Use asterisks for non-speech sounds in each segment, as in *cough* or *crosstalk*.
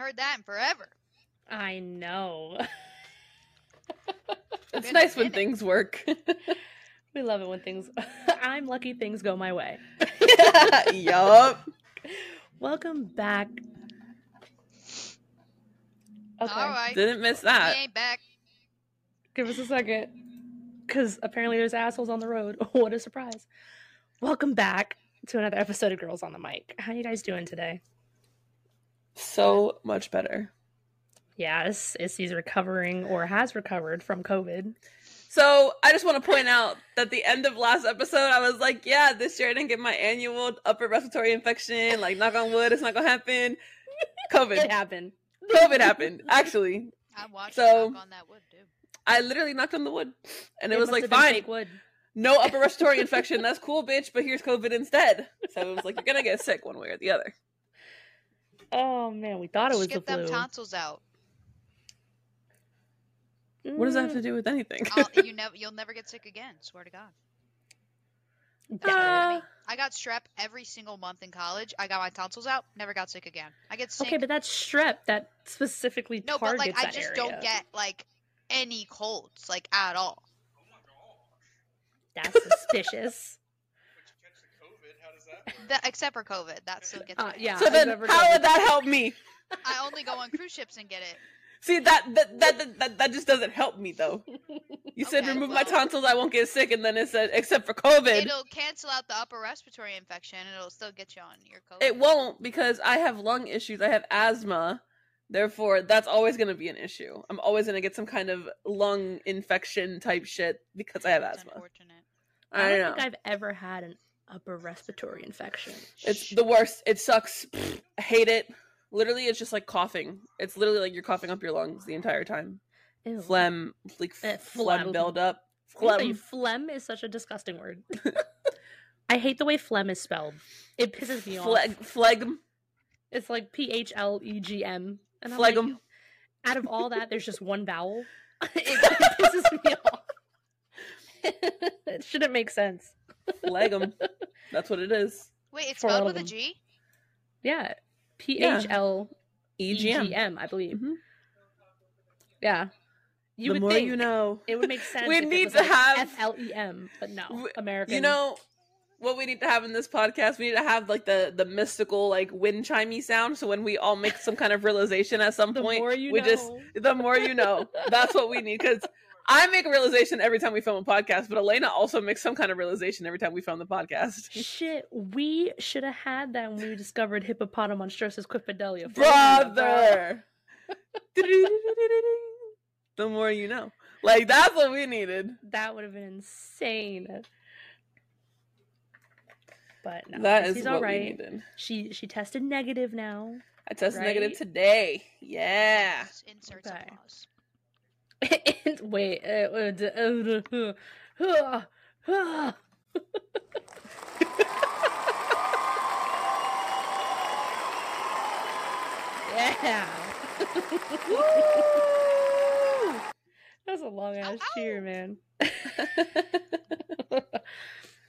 heard that in forever. I know. *laughs* It's nice when minute. things work. *laughs* we love it when things. *laughs* I'm lucky things go my way. yup. Welcome back. Okay, All right. Didn't miss We that. ain't back. give us a second. Because apparently there's assholes on the road. what a surprise. Welcome back to another episode of Girls on the Mic. How you guys doing today? So much better. Yes, is he's recovering or has recovered from COVID. So I just want to point out that the end of last episode, I was like, "Yeah, this year I didn't get my annual upper respiratory infection. Like, knock on wood, it's not gonna happen." *laughs* COVID, It happened. COVID happened. Actually, I watched So- knock on that wood, dude. I literally knocked on the wood, and it, was like, "Fine, fake wood. no upper respiratory infection. That's cool, bitch. But here's COVID instead." So it was like, "You're gonna get sick one way or the other." Oh man, we thought it was Just the get them tonsils out. What does that have Mm, to do with anything? I'll, you *laughs* never, you'll never get sick again. Swear to God. doubt it. Uh, I got strep every single month in college. I got my tonsils out. Never got sick again. I get sick. Okay, but that's strep that specifically no, but targets like I that just area. don't get like any colds, like at all. That's suspicious. That, except for COVID, that still gets Uh, me. yeah. so then, how would that help me? I only go on cruise ships and get it. See that that that that, that, that just doesn't help me though. You said Okay, remove my tonsils, I won't get sick, and then it said except for COVID. It'll cancel out the upper respiratory infection, and it'll still get you on your COVID. It won't because I have lung issues. I have asthma. Therefore, that's always going to be an issue. I'm always going to get some kind of lung infection type shit because I have It's asthma. unfortunate. I I don't know. think I've ever had an upper respiratory infection. It's the worst. It sucks. I hate it. Literally, it's just like coughing. It's literally like you're coughing up your lungs the entire time. Ew. Phlegm, like Eh, phlegm phlegm. build up. Let me tell you, Phlegm. phlegm is such a disgusting word. *laughs* I hate the way phlegm is spelled. It pisses me off. Phlegm. It's like P H L E G M. And I'm like, Phlegm. out of all that, there's just one vowel. *laughs* it, it *laughs* pisses me off. it shouldn't make sense. Phlegm. *laughs* That's what it is. Wait, it's spelled with a G? Yeah. P H L E G M, I EGM. M, I believe. Mhm. Yeah. You the would more think you know. it would make sense. *laughs* We if it need was to like have- F L E M, but no, W- American. You know what we need to have in this podcast? We need to have like the the mystical like wind chimey sound. So when we all make some kind of realization at some the point, more you we know. just the more you know. That's what we need because. I make a realization every time we film a podcast, but Elena also makes some kind of realization every time we film the podcast. *laughs* Shit, we should have had that when we discovered Hippopotamonstrosis quipidelia. Brother! *laughs* the more you know. Like, that's what we needed. That would have been insane. But no, that is she's what all we needed. She she tested negative now. I tested negative today. Yeah. Yes, Insert Okay. applause. *laughs* And- Wait, uh, uh, uh, *laughs* yeah. *laughs* That was a long ass Ow, cheer, man.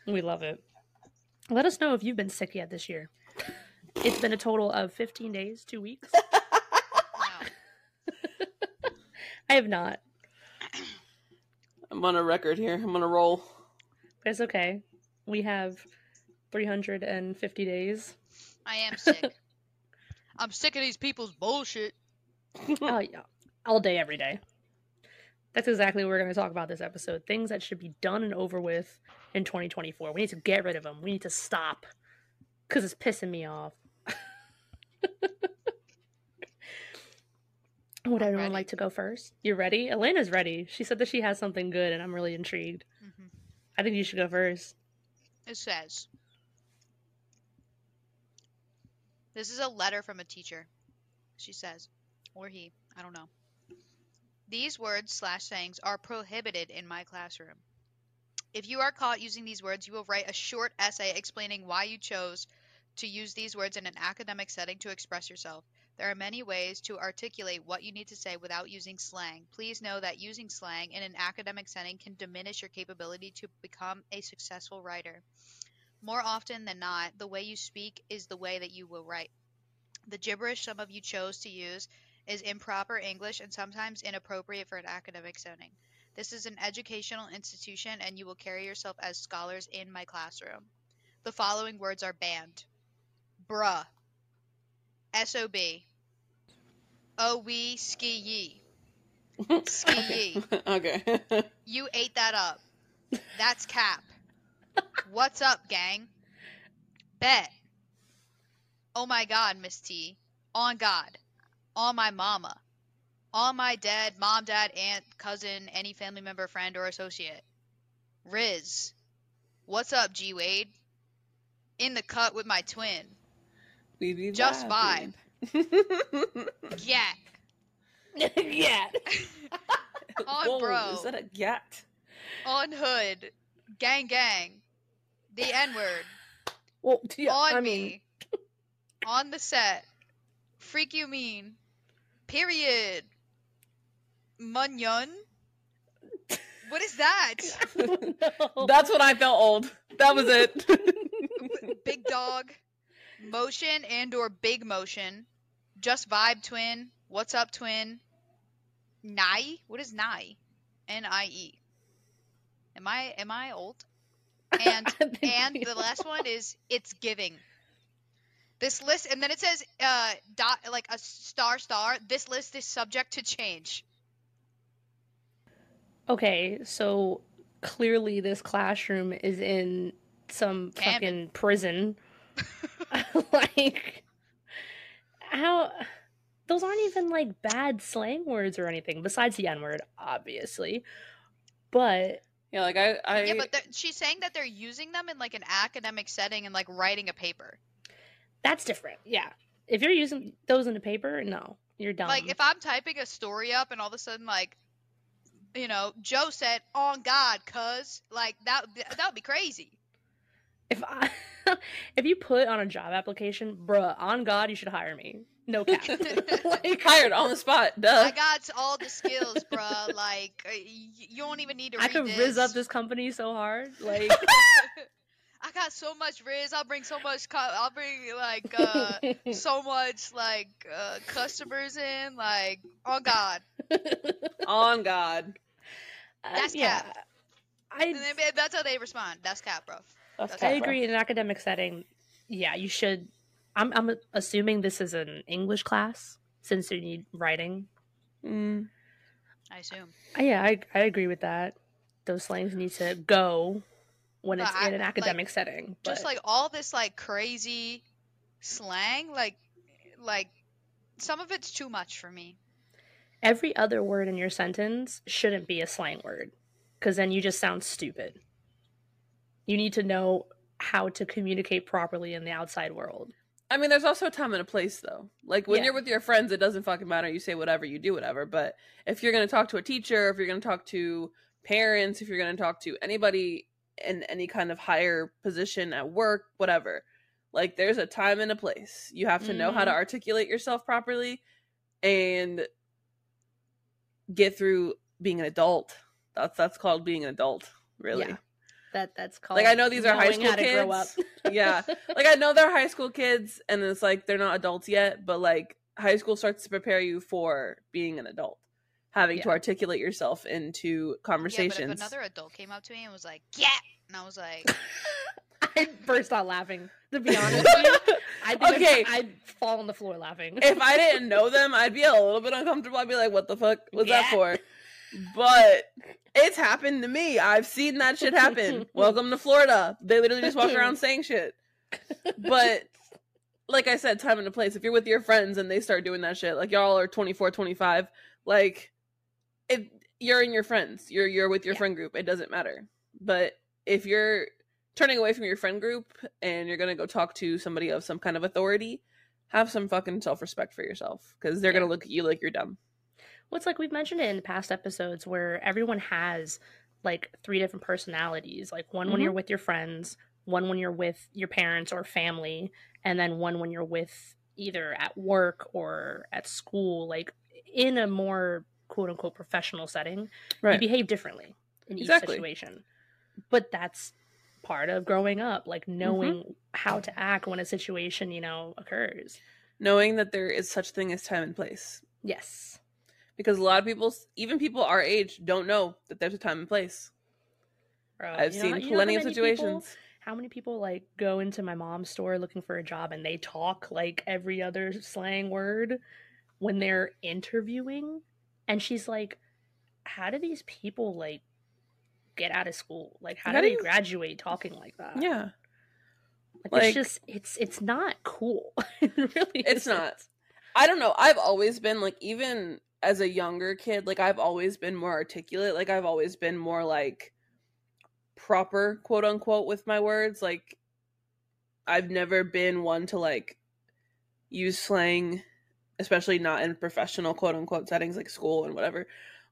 we love it. Let us know if you've been sick yet this year. It's been a total of 15 days, two weeks. Wow. I have not, I'm on a record here. I'm on a roll. but it's okay. We have 350 days. I am sick. *laughs* I'm sick of these people's bullshit. *laughs* oh yeah, all day, every day. That's exactly what we're going to talk about this episode. Things that should be done and over with in 2024. We need to get rid of them. We need to stop because it's pissing me off. *laughs* Would everyone ready. like to go first? You're ready? Elena's ready. She said that she has something good, and I'm really intrigued. hmm I think you should go first. It says, This is a letter from a teacher. She says, or he, I don't know. These words slash sayings are prohibited in my classroom. If you are caught using these words, you will write a short essay explaining why you chose to use these words in an academic setting to express yourself. There are many ways to articulate what you need to say without using slang. Please know that using slang in an academic setting can diminish your capability to become a successful writer. More often than not, the way you speak is the way that you will write. The gibberish some of you chose to use is improper English and sometimes inappropriate for an academic setting. This is an educational institution and you will carry yourself as scholars in my classroom. The following words are banned bruh, SOB, oh we ski ye, ski *laughs* ye. okay. *laughs* You ate that up. That's cap. What's up, gang? Bet. Oh my god, Miss T. On God. On my mama. On my dad, mom, dad, aunt, cousin, any family member, friend, or associate. Riz. What's up, G Wade? In the cut with my twin. We be Just vibing. *laughs* Yak. *laughs* yeah. *laughs* On Whoa, bro. Is that a gat? On hood. Gang gang. The N word. Well, yeah, on I mean, me. on the set. Freak you mean. Period. Munyon. What is that? no. That's when I felt old. That was it. big dog. Motion and or big motion. Just vibe twin. What's up twin? Nai? What is Nai? N I E. Am I am I old? And *laughs* and the last one is it's giving. This list, and then it says, uh, dot like a star star. This list is subject to change. Okay, so clearly this classroom is in some Cabin. fucking prison. *laughs* *laughs* like how those aren't even like bad slang words or anything besides the n-word obviously. But yeah, like I, I yeah, but she's saying that they're using them in like an academic setting and like writing a paper. that's different. Yeah. If you're using those in a paper, no. You're dumb. Like if I'm typing a story up and all of a sudden like, you know, Joe said, "On God, cuz," like that that would be crazy. if I *laughs* if you put on a job application, bruh, on God, you should hire me. No *laughs* cap. like, hired on the spot. Duh. I got all the skills, bro. Like uh, you don't even need to. I read could this. riz up this company so hard. *laughs* Like I got so much riz. I'll bring so much. Co- I'll bring like uh *laughs* so much like uh customers in. Like oh god, on God. That's Uh, yeah. cap. I and that's how they respond. That's cap, bro. That's I I tough, bro. agree in an academic setting. Yeah, you should. I'm I'm assuming this is an English class since you need writing. Mm. I assume. Uh, Yeah, I I agree with that. Those slangs need to go when But it's I- in an like, academic setting. Just like all this like crazy slang, like like some of it's too much for me. every other word in your sentence shouldn't be a slang word because then you just sound stupid. You need to know how to communicate properly in the outside world. I mean, there's also a time and a place, though. Like when Yeah. you're with your friends, it doesn't fucking matter. You say whatever, you do whatever. But if you're gonna talk to a teacher, if you're gonna talk to parents, if you're gonna talk to anybody in any kind of higher position at work, whatever, like there's a time and a place. You have to know how to mm-hmm. articulate yourself properly and get through being an adult. That's that's called being an adult, really. Yeah. That that's called Like I know these are high school kids. grow up. *laughs* yeah. Like I know they're high school kids and it's like they're not adults yet, but like high school starts to prepare you for being an adult. Having to articulate yourself into Yeah, conversations. but if another adult came up to me and was like, "Yeah," and I was like, *laughs* I burst out laughing. To be honest, with *laughs* you. I'd be Okay. like, I'd fall on the floor laughing. if I didn't know them, I'd be a little bit uncomfortable. I'd be like, "What the fuck was that for?" But it's happened to me. I've seen that shit happen. *laughs* Welcome to Florida. They literally just walk around *laughs* saying shit. But like I said, time and a place. If you're with your friends and they start doing that shit, like y'all are 24, 25, like if you're in your friends, you're you're with your Yeah. friend group, it doesn't matter. But if you're turning away from your friend group and you're gonna go talk to somebody of some kind of authority, have some fucking self respect for yourself because they're Yeah. gonna look at you like you're dumb. Well, it's like we've mentioned it in past episodes where everyone has like three different personalities. Like one when Mhm. you're with your friends, one when you're with your parents or family, and then one when you're with either at work or at school, like in a more quote unquote professional setting. You behave differently in each situation. But that's part of growing up, like knowing how to act when a situation, you know, occurs. knowing that there is such thing as time and place. Yes. Because a lot of people, even people our age, don't know that there's a time and place. Bro, I've seen know plenty of situations. People, how many people like go into my mom's store looking for a job and they talk like every other slang word when they're interviewing? And she's like, How do these people like get out of school? Like how, How do do they you- graduate talking like that? Yeah. Like, like- it's just it's it's not cool. *laughs* it really It's isn't. not. I don't know. I've always been like even as a younger kid, like I've always been more articulate. Like I've always been more like proper, quote unquote, with my words. Like I've never been one to like use slang, especially not in professional quote unquote settings like school and whatever.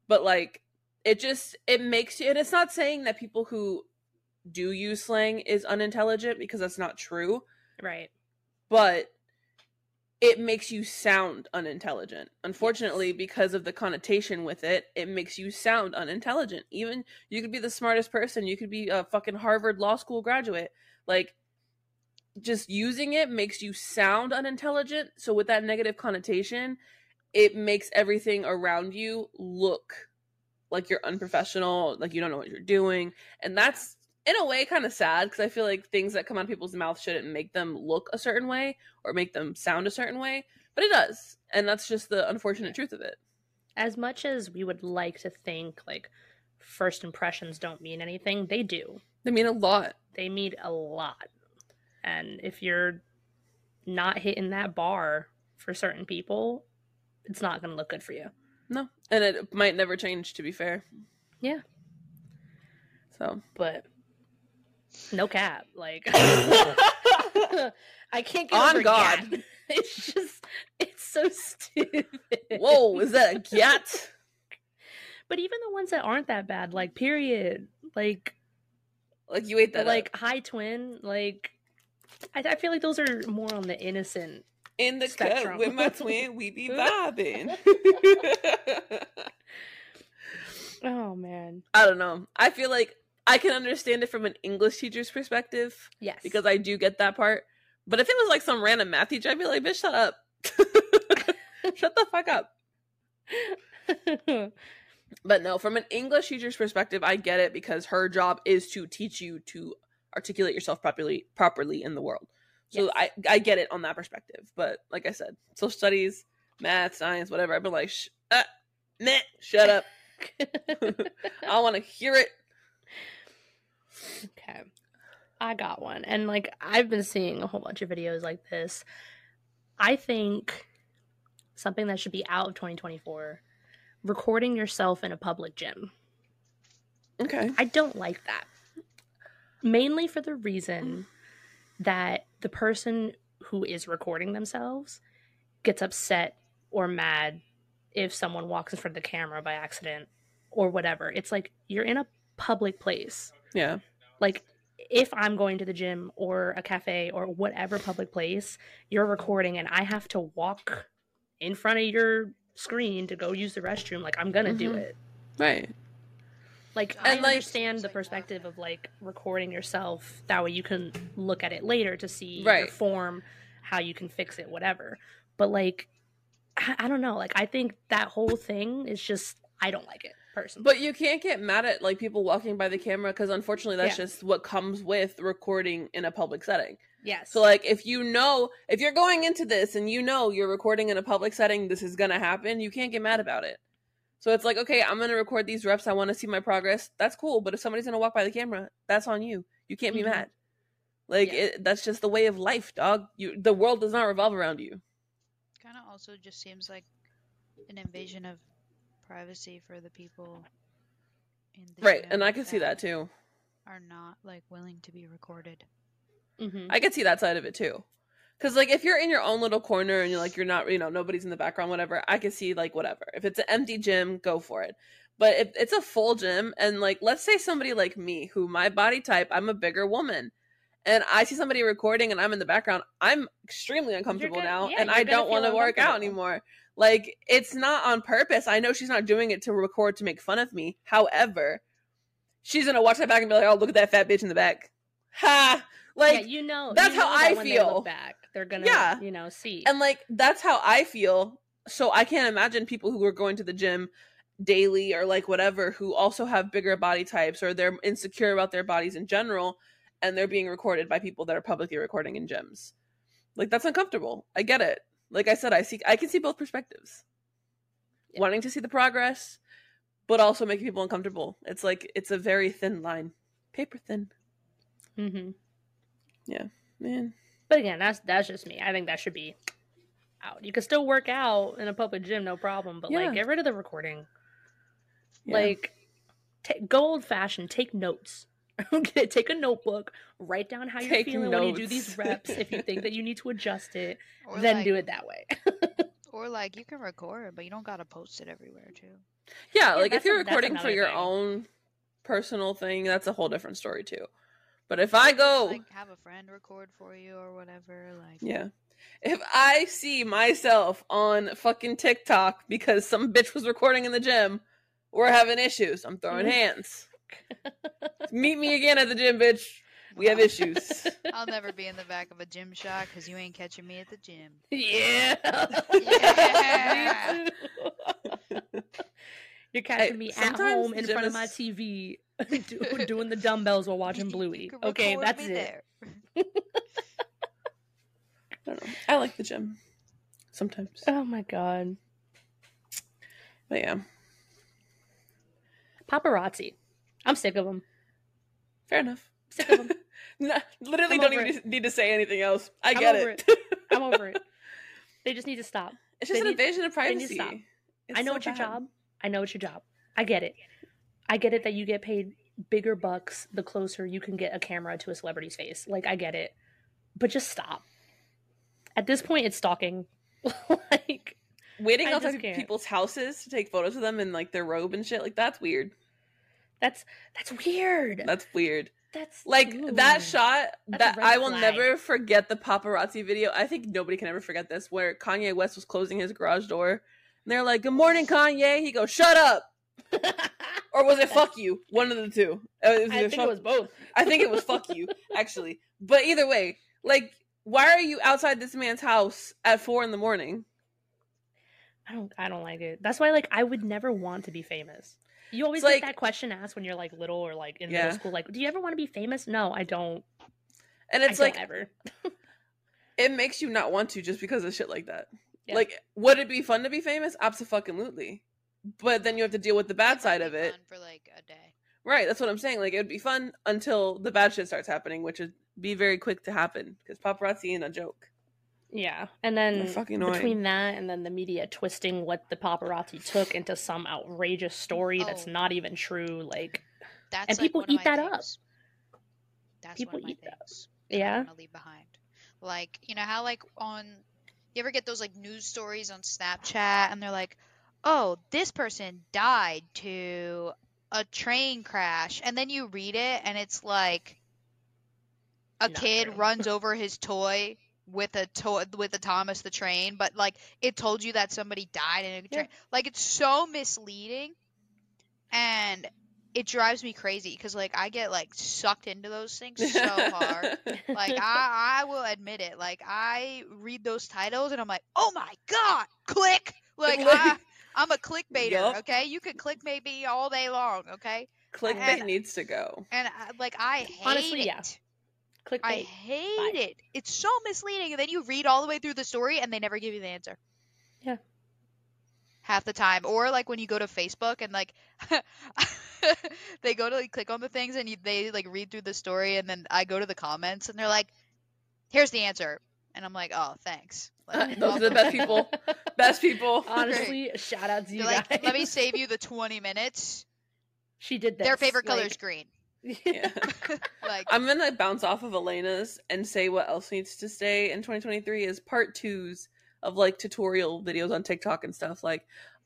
But like it just it makes you and it's not saying that people who do use slang is unintelligent because that's not true Right. but it makes you sound unintelligent. Unfortunately, because of the connotation with it, it makes you sound unintelligent. Even you could be the smartest person, you could be a fucking Harvard law school graduate. Like just using it makes you sound unintelligent. So with that negative connotation, it makes everything around you look like you're unprofessional, like you don't know what you're doing. And that's in a way kind of sad because I feel like things that come out of people's mouths shouldn't make them look a certain way or make them sound a certain way, but it does. And that's just the unfortunate truth of it. As much as we would like to think like first impressions don't mean anything, they do. They mean a lot. they mean a lot. And if you're not hitting that bar for certain people, it's not going to look good for you. No. And it might never change, to be fair. Yeah. So. But no cap, like *laughs* *laughs* I can't get On God. gat. *laughs* It's just it's so stupid. Whoa, is that a gat? But even the ones that aren't that bad, like period, like Like you ate that like like high twin, like I, I feel like those are more on the innocent in the spectrum. cut with my twin, we be vibing. Oh man. I don't know. I feel like I can understand it from an English teacher's perspective Yes. because I do get that part. But if it was like some random math teacher, I'd be like, bitch, shut up. *laughs* shut the fuck up. But no, from an English teacher's perspective, I get it because her job is to teach you to articulate yourself properly properly in the world. So Yes. I I get it on that perspective. But like I said, social studies, math, science, whatever, I've been like, Sh- uh, meh, shut up. *laughs* *laughs* I want to hear it. Okay. I got one. And like I've been seeing a whole bunch of videos like this. I think something that should be out of 2024 recording yourself in a public gym. Okay. I don't like that. Mainly for the reason that the person who is recording themselves gets upset or mad if someone walks in front of the camera by accident or whatever. It's like you're in a public place. Yeah. Like if I'm going to the gym or a cafe or whatever public place, you're recording and I have to walk in front of your screen to go use the restroom, like I'm gonna do Mhm. it. Right. Like And, I like- understand the perspective of like recording yourself. That way you can look at it later to see your Right. form, how you can fix it, whatever. But like, I, I don't know. Like I think that whole thing is just I don't like it personally. But you can't get mad at like people walking by the camera because unfortunately that's Yeah. just what comes with recording in a public setting. yes, So like if you know if you're going into this and you know you're recording in a public setting, this is gonna happen, you can't get mad about it. So it's like, okay, I'm gonna record these reps, I wanna see my progress. That's cool, but if somebody's gonna walk by the camera, that's on you. You can't be Mhm. mad. Like Yeah. it, that's just the way of life, dog. You the world does not revolve around you. Kind of also just seems like an invasion of privacy for the people. In the Right, and I can see that too. Are not like willing to be recorded. Mhm. I could see that side of it too. Cause like if you're in your own little corner and you're like you're not you know nobody's in the background whatever I can see like whatever if it's an empty gym go for it but if it's a full gym and like let's say somebody like me who my body type I'm a bigger woman and I see somebody recording and I'm in the background I'm extremely uncomfortable gonna- now yeah, and I don't want to work out anymore like it's not on purpose I know she's not doing it to record to make fun of me however she's gonna watch that back and be like oh look at that fat bitch in the back ha like yeah, you know, that's you how know that I they feel. look back. they're gonna Yeah. you know see And like that's how I feel. So I can't imagine people who are going to the gym daily or like whatever who also have bigger body types or they're insecure about their bodies in general and they're being recorded by people that are publicly recording in gyms. Like that's uncomfortable. I get it. Like I said, I see I can see both perspectives. Yeah. Wanting to see the progress, but also making people uncomfortable. It's like it's a very thin line. Paper thin. Mm-hmm. Yeah, Man. but again that's that's just me i think that should be out you can still work out in a public gym no problem but Yeah. like get rid of the recording Yeah. like ta go old fashioned take notes *laughs* okay take a notebook write down how you're Take feeling when you do these *laughs* reps if you think that you need to adjust it Or then like, do it that way *laughs* Or like you can record it, but you don't gotta post it everywhere too. Yeah, Yeah, like if you're a- recording for your thing. own personal thing, that's a whole different story too. But if I go, Like have a friend record for you or whatever. Like yeah. If I see myself on fucking TikTok because some bitch was recording in the gym, we're having issues. I'm throwing Mhm. hands. *laughs* Meet me again at the gym, bitch. We have issues. *laughs* I'll never be in the back of a gym shot because you ain't catching me at the gym. *laughs* yeah Yeah. You're catching Hey, me at home in gym front of my TV do- doing the dumbbells while watching bluey you can okay that's me it there. I don't know. I like the gym sometimes. oh my god But yeah, paparazzi i'm sick of them fair enough. sick of them *laughs* No, literally I'm don't even need to say anything else. I I'm get over it. *laughs* i'm over it they just need to stop It's just They an need- invasion of they need to privacy. stop. I know so it's your bad. job. I know it's your job. I get it. I get it that you get paid bigger bucks the closer you can get a camera to a celebrity's face. Like I get it. But just stop. At this point it's stalking. *laughs* like Waiting outside people's houses to take photos of them in like their robe and shit. Like that's weird. That's that's weird. That's weird. That's Like ooh. that shot that I will flag. never forget the paparazzi video. I think nobody can ever forget this where Kanye West was closing his garage door and they're like, "Good morning, Kanye." He goes, "Shut up." *laughs* Or was it fuck you? One of the two. It I think it was both. I think it was fuck you, *laughs* actually. But either way, like, why are you outside this man's house at four in the morning? I don't I don't like it. That's why like I would never want to be famous. You always It's get like- that question asked when you're like little or like in Yeah. middle school like do you ever want to be famous? No, I don't. And it's I like ever. *laughs* it makes you not want to just because of shit like that. Yeah. Like, would it be fun to be famous? Absolutely. But then you have to deal with the bad It'd side of it. For like a day. Right, that's what I'm saying. Like, it would be fun until the bad shit starts happening, which would be very quick to happen because paparazzi ain't a joke. Yeah, and then fucking annoying. between that and then the media twisting what the paparazzi took into some outrageous story that's Oh. not even true, like That's And like people eat my that up. That's People one of my eat that up. things. that I Yeah. wanna leave behind. Like you know how like on you ever get those like news stories on Snapchat and they're like, oh, this person died to a train crash, and then you read it and it's like a Not kid true. runs over his toy with a toy with a Thomas the Train, but like it told you that somebody died in a Yeah. train. Like it's so misleading, and it drives me crazy because like I get like sucked into those things so hard. *laughs* Like I, I will admit it. Like I read those titles and I'm like, oh my god, click. Like *laughs* I, I'm a clickbaiter. Yup. Okay, you can clickbait me all day long. Okay, Clickbait And- needs to go. and I, like I hate Honestly, it. yeah. Clickbait. I hate it. It's so misleading. And then you read all the way through the story and they never give you the answer. Yeah. Half the time. Or like when you go to Facebook and like *laughs* they go to like click on the things and you, they like read through the story and then I go to the comments and they're like, here's the answer. And I'm like, oh, thanks. Like, *laughs* Those are the best people. *laughs* Best people. Honestly, shout out to you like, let me save you the 20 minutes. She did this. Their favorite color like- is green. Yeah. *laughs* Like, I'm gonna bounce off of Elena's and say what else needs to stay in 2023 is part twos of like tutorial videos on TikTok and stuff. Like,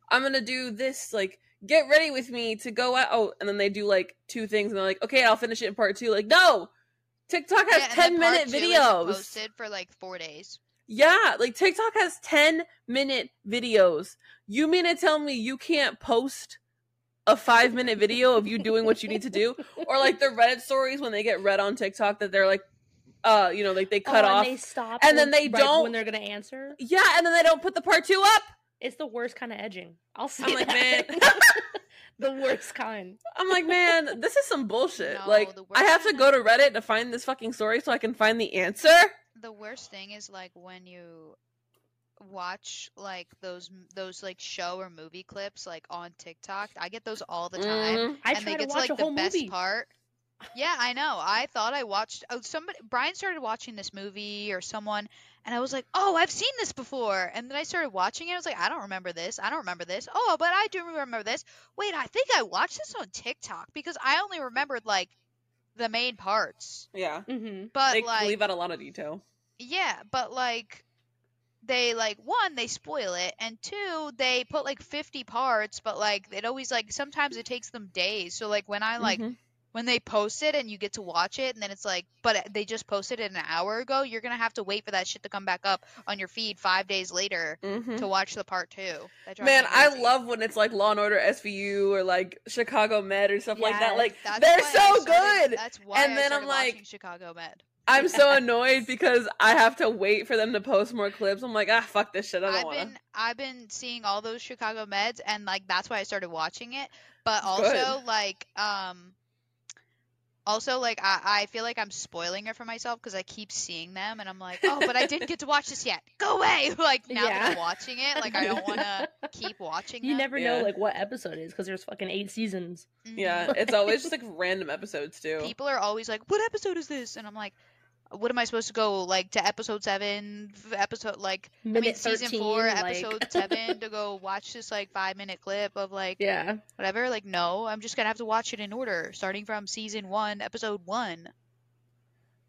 I'm gonna do this, like, get ready with me to go out. And then they do like two things and they're like, okay, I'll finish it in part two. Like, no, TikTok has yeah, and 10 then part minute videos. Posted for like four days. Yeah, like TikTok has 10 minute videos. You mean to tell me you can't post a five minute video of you doing what you need to do? Or like the Reddit stories when they get read on TikTok that they're like uh, you know, like they Oh, cut and off. they stop, and then they right don't- when they're gonna answer. Yeah, and then they don't put the part two up. It's the worst kind of edging. I'll say I'm like, that. man. *laughs* the worst kind. I'm like, man, this is some bullshit. No, like, I have to go to Reddit to find this fucking story so I can find the answer. the worst thing is like when you watch like those those like show or movie clips like on TikTok. I get those all the time. Mhm. I and try they get to like the best movie. part. Yeah, I know. I thought I watched oh somebody Brian started watching this movie or someone and I was like, "Oh, I've seen this before." And then I started watching it. I was like, "I don't remember this. I don't remember this. Oh, but I do remember this. Wait, I think I watched this on TikTok because I only remembered like the main parts." Yeah. Mm-hmm. But They like leave out a lot of detail. yeah, but like they like one they spoil it and two they put like 50 parts but like it always like sometimes it takes them days so like when i like Mhm. when they post it and you get to watch it and then it's like but they just posted it an hour ago you're gonna have to wait for that shit to come back up on your feed five days later Mhm. to watch the part two Man, I love when it's like Law and Order SVU or like Chicago Med or stuff like that. Like they're so started- good. that's why And I then I'm like- watching chicago med I'm so annoyed because I have to wait for them to post more clips. I'm like, ah, fuck this shit. I don't I've been. I've been seeing all those Chicago meds and like that's why I started watching it. But Good. also like um also like I, I feel like I'm spoiling it for myself because I keep seeing them and I'm like, oh, but I didn't get to watch this yet. Go away! *laughs* Like now that I'm watching it, like I don't want to *laughs* keep watching. You them. never Yeah. know like what episode it is because there's fucking eight seasons. Mhm. Yeah, it's always just like random episodes too. People are always like, what episode is this? And I'm like. What am I supposed to go like to episode seven, episode like I mean Minute season 13, four, like- episode seven to go watch this like five minute clip of like Yeah. whatever. Like, no, I'm just gonna have to watch it in order, starting from season one, episode one.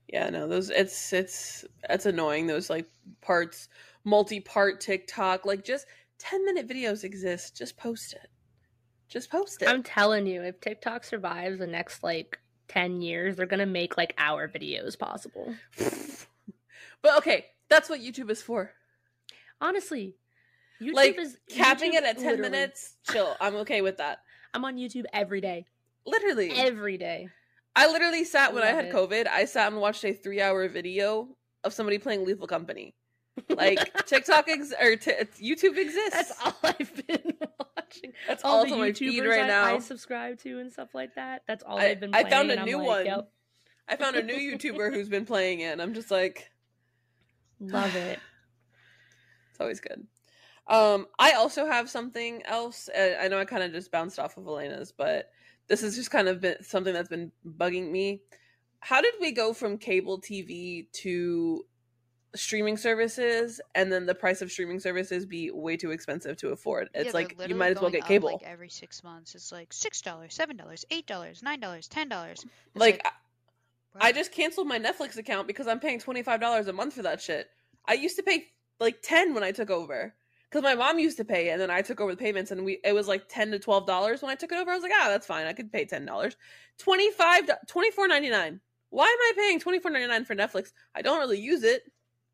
Yeah, no, those it's it's it's annoying. Those like parts, multi-part TikTok, like just ten minute videos exist. Just post it. Just post it. I'm telling you, if TikTok survives the next like 10 years, they're gonna make like our videos possible. *laughs* but okay, that's what YouTube is for. Honestly, YouTube like is capping YouTube it at ten literally- minutes. Chill. I'm okay with that. I'm on YouTube every day. Literally, Every day. I literally sat when I had it. COVID. I sat and watched a three-hour video of somebody playing Lethal Company. Like *laughs* TikTok ex- or t- YouTube exists. That's all *laughs* I've been watching. That's all all the on my feed YouTubers right I, now. I subscribe to and stuff like that. That's all I- they've been watching. I found a new like, one. Yep, I found a new YouTuber who's been playing it, and I'm just like, *laughs* love it. *sighs* it's always good. Um, I also have something else. Uh, I know I kind of just bounced off of Elena's, but this has just kind of been something that's been bugging me. How did we go from cable TV to streaming services, and then the price of streaming services be way too expensive to afford? It's they're like you might as well get cable. Like every six months, it's like six dollars, seven dollars, eight dollars, nine dollars, ten dollars. Like, I just canceled my Netflix account because I'm paying twenty five dollars a month for that shit. I used to pay like ten when I took over because my mom used to pay and then I took over the payments, and we it was like ten to twelve dollars when I took it over. I was like, ah, that's fine. I could pay ten dollars. Twenty five, twenty four ninety nine. Why am I paying twenty four ninety nine for Netflix? I don't really use it,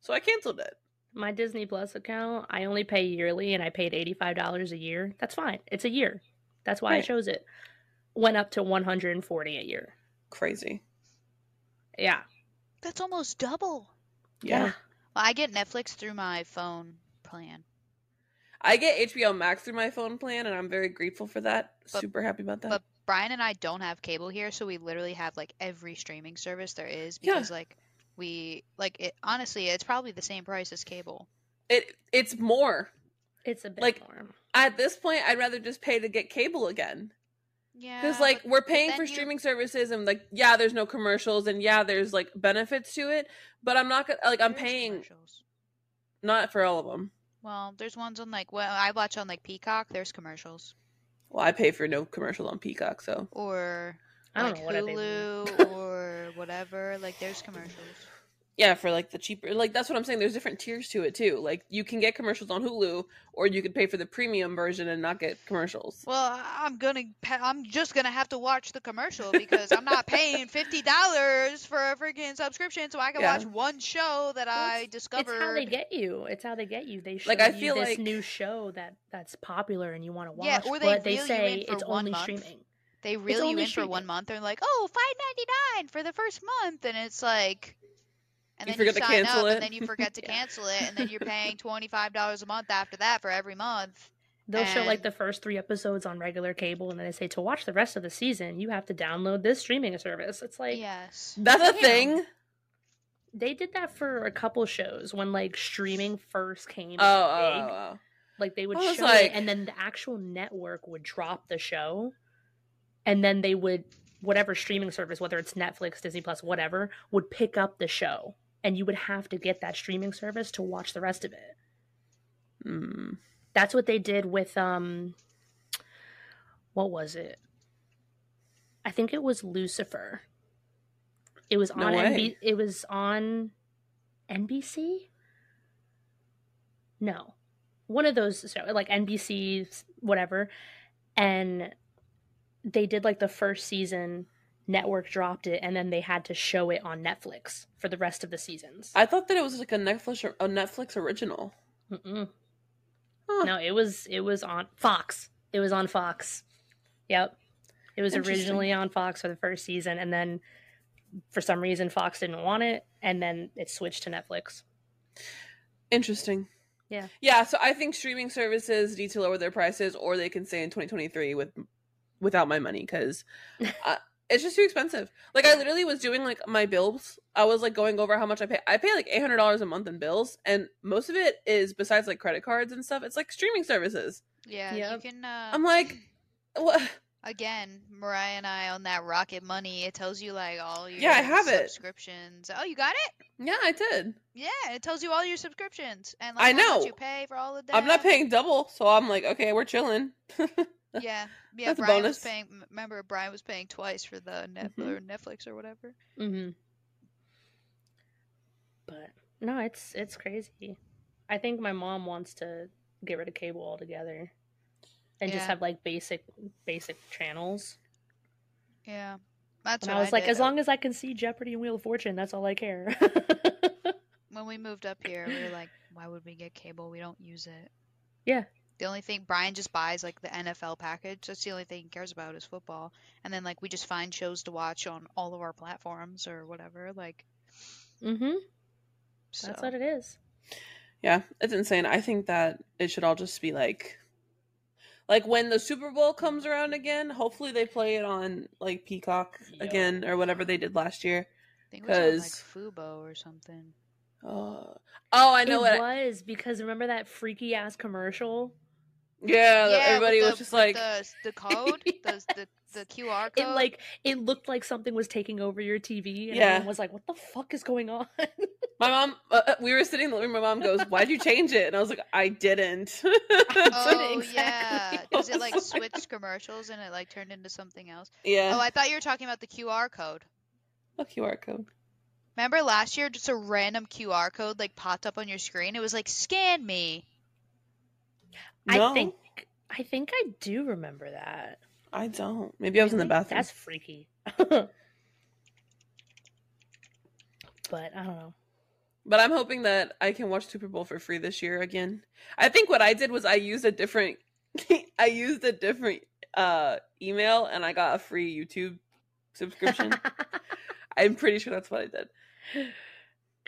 so I canceled it. My Disney Plus account, I only pay yearly and I paid $85 a year. That's fine. It's a year. That's why I chose it. Went up to 140 a year. Crazy. Yeah. that's almost double. Yeah. Well, I get Netflix through my phone plan. I get HBO Max through my phone plan, and I'm very grateful for that. But- Super happy about that. But Brian and I don't have cable here, so we literally have like every streaming service there is Yeah. because like we like it. Honestly, it's probably the same price as cable. it it's more. It's a bit Like, more. At this point, I'd rather just pay to get cable again. Yeah, Because like but- we're paying for you- streaming services and like yeah, there's no commercials and yeah, there's like benefits to it, but I'm not gonna like I'm There's paying commercials. not for all of them. Well, there's ones on like well, I watch on like Peacock. There's commercials Well, I pay for no commercials on Peacock, so or I don't like know what I pay. Hulu *laughs* or whatever. Like there's commercials. yeah, for like the cheaper like that's what I'm saying. There's different tiers to it too. Like you can get commercials on Hulu, or you could pay for the premium version and not get commercials. Well, I- I'm gonna. I'm just gonna have to watch the commercial because I'm not paying *laughs* fifty dollars for a freaking subscription, so I can Yeah. watch one show that I discovered. It's how they get you. It's how they get you. They show Like, I you feel this like- new show that that's popular and you want to watch, Yeah, or they but they say it's only month. streaming. They reel you in for one month. They're like, "Oh, five ninety nine for the first month," and it's like, and then You then forget to sign cancel up, it. and then you forget *laughs* to Yeah. cancel it, and then you're *laughs* paying twenty five dollars a month after that for every month. They'll show like the first three episodes on regular cable, and then they say to watch the rest of the season, you have to download this streaming service. It's like yes. That's a Damn. thing. they did that for a couple shows when like streaming first came Oh, oh, big. oh, oh. Like they would show like- it, and then the actual network would drop the show, and then they would whatever streaming service, whether it's Netflix, Disney Plus, whatever, would pick up the show, and you would have to get that streaming service to watch the rest of it. Mm. That's what they did with um, what was it? I think it was Lucifer. It was on. NB- it was on NBC. No, one of those like NBC, whatever, and they did like the first season. Network dropped it, and then they had to show it on Netflix for the rest of the seasons. I thought that it was like a Netflix a Netflix original. Huh. No, it was it was on Fox. It was on Fox. Yep. It was originally on Fox for the first season and then for some reason Fox didn't want it and then it switched to Netflix. Interesting. Yeah. Yeah, so I think streaming services need to lower their prices or they can stay in 2023 with without my money cuz uh, *laughs* it's just too expensive. Like I literally was doing like my bills. I was like going over how much I pay. I pay like $800 a month in bills and most of it is besides like credit cards and stuff. It's like streaming services. Yeah, Yep. you can. Uh, I'm like *clears throat* what again, Mariah and I on that Rocket Money. It tells you like all your Yeah, I have it. subscriptions. Oh, you got it? Yeah, I did. Yeah, it tells you all your subscriptions and like I how know. much you pay for all of that. I'm not paying double, so I'm like, okay, we're chilling. *laughs* Yeah, *laughs* yeah. That's Brian was paying. Remember, Brian was paying twice for the net Mhm. or Netflix or whatever. Mhm. But no, it's it's crazy. I think my mom wants to get rid of cable altogether and just have like basic basic channels. Yeah, that's And what I was like did. as long as I can see Jeopardy and Wheel of Fortune, that's all I care. when we moved up here, we were like, why would we get cable? We don't use it. *laughs* Yeah. The only thing Brian just buys like the NFL package. That's the only thing he cares about is football. And then like we just find shows to watch on all of our platforms or whatever. Like, mm mhm. so That's what it is. Yeah, it's insane. I think that it should all just be like like when the Super Bowl comes around again, hopefully they play it on like Peacock Yo. again or whatever they did last year. Because think it was on, like 'cause- Fubo or something. Uh, oh, I know it what. I- was because remember that freaky ass commercial? Yeah, with everybody the- was just like, the the *laughs* code, the, the the QR code. It like it looked like something was taking over your TV, and Yeah. everyone was like, "What the fuck is going on?" *laughs* my mom. Uh, uh, we were sitting in the living room. My mom goes, "Why'd you change it?" And I was like, "I didn't." *laughs* Oh exactly. yeah, because it like switched commercials and it like turned into something else. yeah, Oh, I thought you were talking about the QR code. a QR code. Remember last year, just a random QR code like popped up on your screen. It was like scan me. No, I think I think I do remember that. I don't. Maybe I was in the bathroom. That's freaky. *laughs* but I don't know. But I'm hoping that I can watch Super Bowl for free this year again. I think what I did was I used a different *laughs* I used a different uh email and I got a free YouTube subscription. *laughs* I'm pretty sure that's what I did.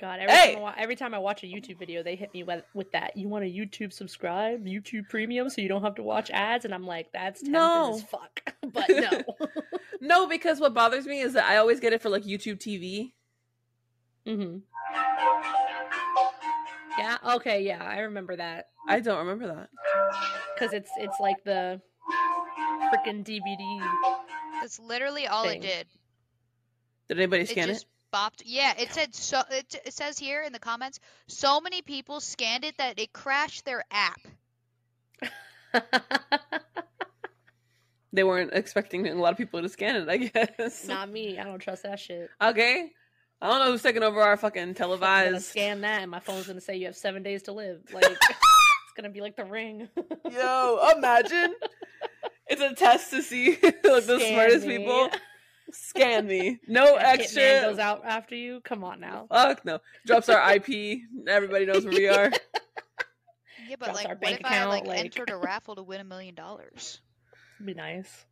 God, every, Hey! time I wa- every time I watch a YouTube video, they hit me with, with that. You want a YouTube subscribe, YouTube Premium, so you don't have to watch ads, and I'm like, that's tempting No. as fuck. *laughs* but no. *laughs* No, because what bothers me is that I always get it for like YouTube TV. Mm-hmm. Yeah. Okay. Yeah, I remember that I don't remember that. because it's it's like the freaking DVD. That's literally all Thing. it did. Did anybody It scan just bopped. Yeah, it said so. It, it says here in the comments, so many people scanned it that it crashed their app. *laughs* They weren't expecting a lot of people to scan it, I guess. Not me. I don't trust that shit. Okay. I don't know who's taking over our fucking I'm gonna televised. scan that, and my phone's gonna say you have seven days to live. *laughs* Like it's gonna be like the ring. Yo, imagine. *laughs* it's a test to see like the smartest me. people. Scan me. No Hitman extra. goes out after you. Come on now. Fuck no. Drops our IP. Everybody knows where we are. *laughs* Yeah, but Drops like, our what bank if I like, like- entered a raffle to win a million dollars? Be nice.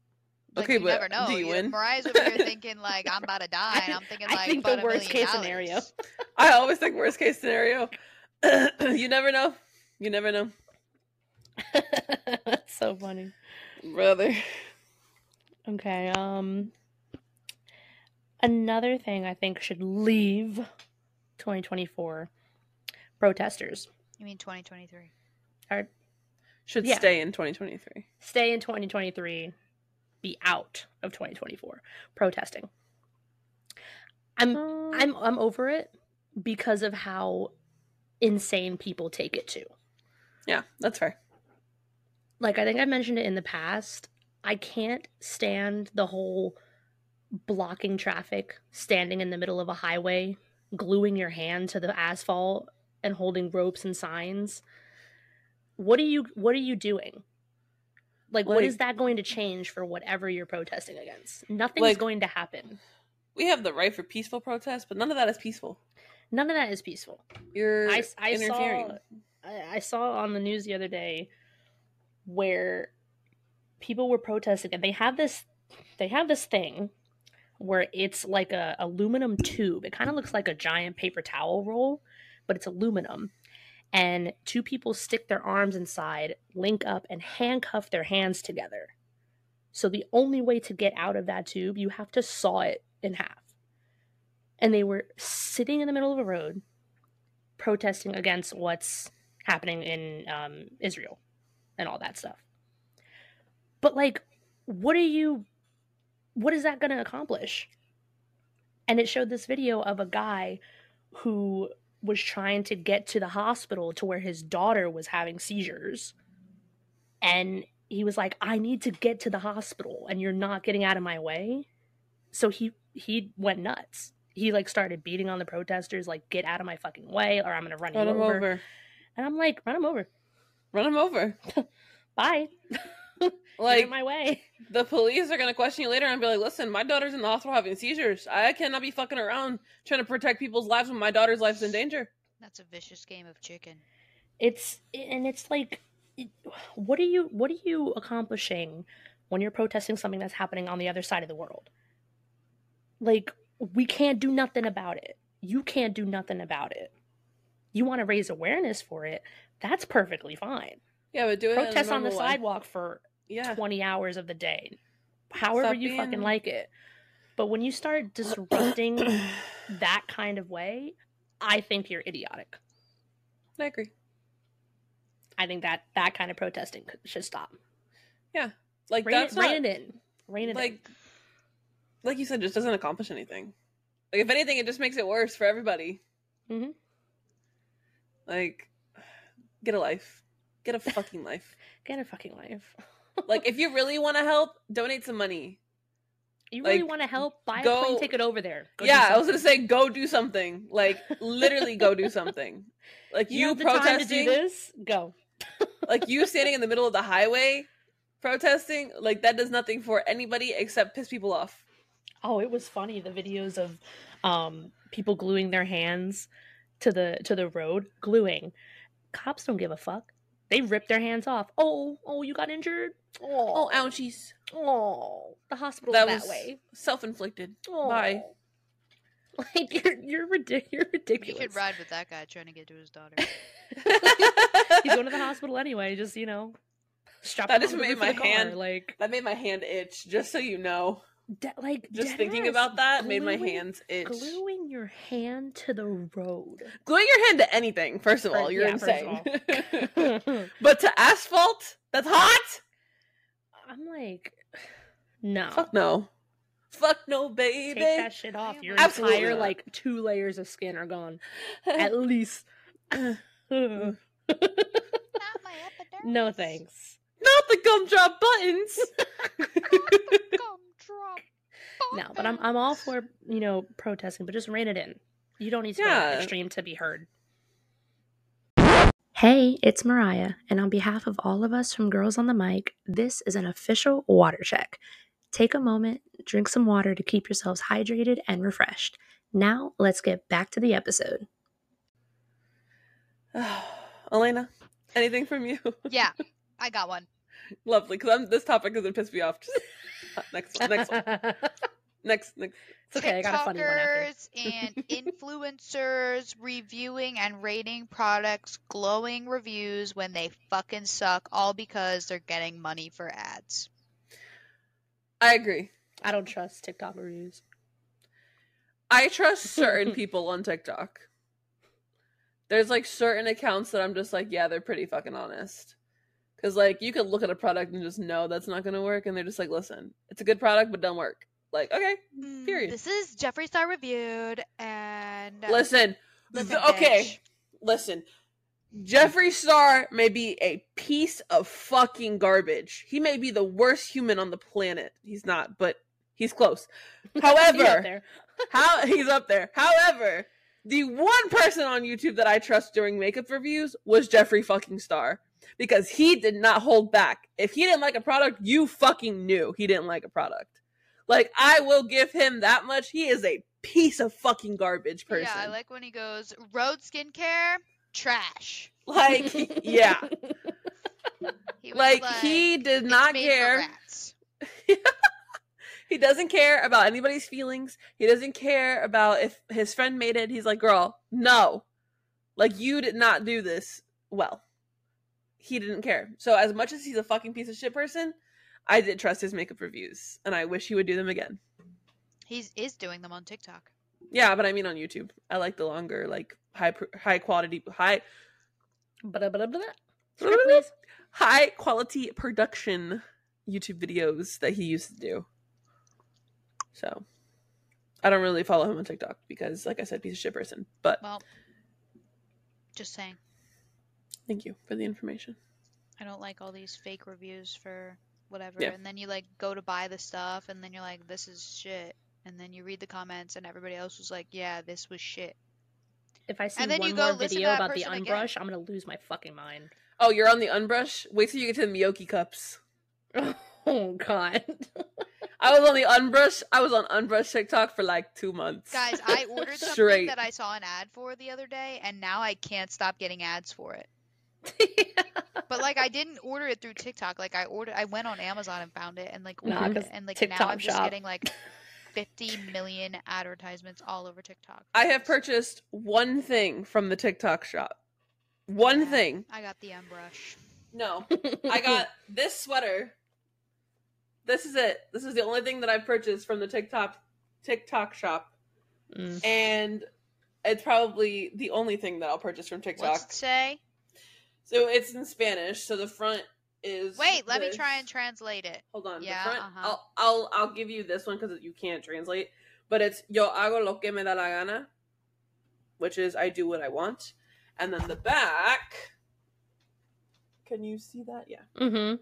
Like, Okay, you but never know. do you win? Mariah's over here thinking like I'm about to die, and I'm thinking I like think about the a worst million case scenario. *laughs* I always think worst case scenario. *clears throat* you never know. You never know, *laughs* That's so funny. brother. Okay, um another thing I think should leave 2024 protesters. You mean 2023? Or Should Yeah. stay in 2023. stay in 2023, be out of 2024 protesting. I'm uh, I'm I'm over it because of how insane people take it to. yeah, that's fair. like I think I mentioned it in the past. I can't stand the whole blocking traffic, standing in the middle of a highway, gluing your hand to the asphalt and holding ropes and signs. What are you what are you doing? Like what is that going to change for whatever you're protesting against? Nothing's Like- going to happen. We have the right for peaceful protest, but none of that is peaceful. None of that is peaceful. You're I, I interfering. saw I saw on the news the other day where people were protesting and they have this they have this thing where it's like a aluminum tube. It kind of looks like a giant paper towel roll, but it's aluminum. And two people stick their arms inside, link up, and handcuff their hands together. So the only way to get out of that tube, you have to saw it in half. And they were sitting in the middle of a road, protesting against what's happening in um, Israel and all that stuff. But like, what are you? What is that going to accomplish? And it showed this video of a guy who was trying to get to the hospital to where his daughter was having seizures, and he was like, "I need to get to the hospital, and you're not getting out of my way." So he he went nuts. He like started beating on the protesters, like, "Get out of my fucking way, or I'm gonna run, Run you him over." over. And I'm like, "Run him over, Run him over. *laughs* bye, *laughs* Like in my way." *laughs* the police are gonna question you later and be like, "Listen, my daughter's in the hospital having seizures. I cannot be fucking around trying to protect people's lives when my daughter's life's in danger." That's a vicious game of chicken. it's and it's like what are you what are you accomplishing when you're protesting something that's happening on the other side of the world like we can't do nothing about it you can't do nothing about it you want to raise awareness for it that's perfectly fine Yeah, but do it. protest on the way. sidewalk for Yeah, 20 hours of the day however Stop you being- fucking like it but when you start *clears throat* disrupting that kind of way i think you're idiotic I agree. I think that that kind of protesting should stop. Yeah, like Rein, that's it, rein not, it in. Rein it like like you said, just doesn't accomplish anything. Like if anything, it just makes it worse for everybody. Mhm. Like, get a life. Get a fucking life. *laughs* Get a fucking life. Like if you really want to help, donate some money. You really like, want to help? Buy a go- plane ticket over there. Go yeah, I was gonna say go do something. Like literally go do something. Like You, you, have the time to protesting, do this? Go. *laughs* like you standing in the middle of the highway protesting, like that does nothing for anybody except piss people off. Oh, it was funny. The videos of um people gluing their hands to the to the road, gluing. Cops don't give a fuck. They ripped their hands off. Oh, oh, you got injured. Oh, Oh, ouchies. oh, the hospital's That that, was way. self-inflicted. Oh. Bye. Like you're you're, ridic- you're You could ride with that guy trying to get to his daughter. *laughs* He's going to the hospital anyway. Just you know, strap. That just made my the car, hand- like that made my hand itch, just so you know. De- like Just thinking about that made my hands itch. Gluing your hand to the road. Gluing your hand to anything, first of Fir- all, you're yeah, first of insane. *laughs* but to asphalt, that's hot. I'm like, no. Fuck no. Fuck no, baby. Take that shit off. Your. Absolutely entire not. like two layers of skin are gone. *laughs* At least. *laughs* no Not my epidermis. thanks. Not the gumdrop buttons. Gumdrop No, but I'm I'm all for you know protesting, but just rein it in. You don't need to go extreme to be heard. Hey, it's Mariah, and on behalf of all of us from Girls on the Mic, this is an official water check. Take a moment, drink some water to keep yourselves hydrated and refreshed. Now, let's get back to the episode. *sighs* Elena, anything from you? Yeah, *laughs* I got one. Lovely, because this topic doesn't piss me off. *laughs* next one. Next *laughs* one. Next. Next. It's okay, I got a funny one after. TikTokers *laughs* and influencers reviewing and rating products glowing reviews when they fucking suck, all because they're getting money for ads. I agree. I don't trust TikTok reviews. I trust certain *laughs* people on TikTok. There's like certain accounts that I'm just like, yeah, they're pretty fucking honest. Cause like you could look at a product and just know that's not gonna work, and they're just like, listen, it's a good product, but don't work. Like, okay, Mm, Period. This is Jeffree Star reviewed, and uh, listen, listen, th- okay, listen. Jeffree Star may be a piece of fucking garbage. He may be the worst human on the planet. He's not, but he's close. *laughs* He's up However, there. *laughs* how he's up there. However, the one person on YouTube that I trust doing makeup reviews was Jeffree fucking Star because he did not hold back. If he didn't like a product, you fucking knew he didn't like a product. Like I will give him that much. He is a piece of fucking garbage person. Yeah, I like when he goes road skincare trash. like *laughs* yeah. He was Like, he did not care. *laughs* He doesn't care about anybody's feelings. He doesn't care about if his friend made it. He's like, girl, no. Like, you did not do this well. He didn't care. So, as much as he's a fucking piece of shit person, I did trust his makeup reviews, and I wish he would do them again. He's is doing them on TikTok. Yeah, but I mean on YouTube. I like the longer, like high, high quality, high, high quality production YouTube videos that he used to do. So, I don't really follow him on TikTok because, like I said, piece of shit person. But Well, just saying. thank you for the information. I don't like all these fake reviews for whatever. Yeah. And then you like go to buy the stuff and then you're like, this is shit. And then you read the comments and everybody else was like, yeah, this was shit. If I see And then one you go more video about the person again. unbrush, I'm gonna lose my fucking mind. Oh, you're on the unbrush. Wait till you get to the Meoky cups. *laughs* Oh god. I was on the unbrush. I was on unbrush TikTok for like two months. Guys, I ordered *laughs* something Straight. that I saw an ad for the other day and now I can't stop getting ads for it. *laughs* But like I didn't order it through TikTok. Like I ordered I went on Amazon and found it and like Nah, ordered 'cause and like now I'm just shop. getting like 50 million advertisements all over TikTok. I have purchased one thing from the TikTok shop. One Yeah. thing. I got the brush No, *laughs* I got this sweater. This is it. This is the only thing that I've purchased from the TikTok TikTok shop, Mm. and it's probably the only thing that I'll purchase from TikTok. What's it say? So it's in Spanish. So the front is. Wait, let me try and translate it. Hold on. Yeah, the front. uh-huh. I'll I'll I'll give you this one because you can't translate. But it's yo hago lo que me da la gana, which is I do what I want, and then the back. Can you see that? Yeah. Mm-hmm.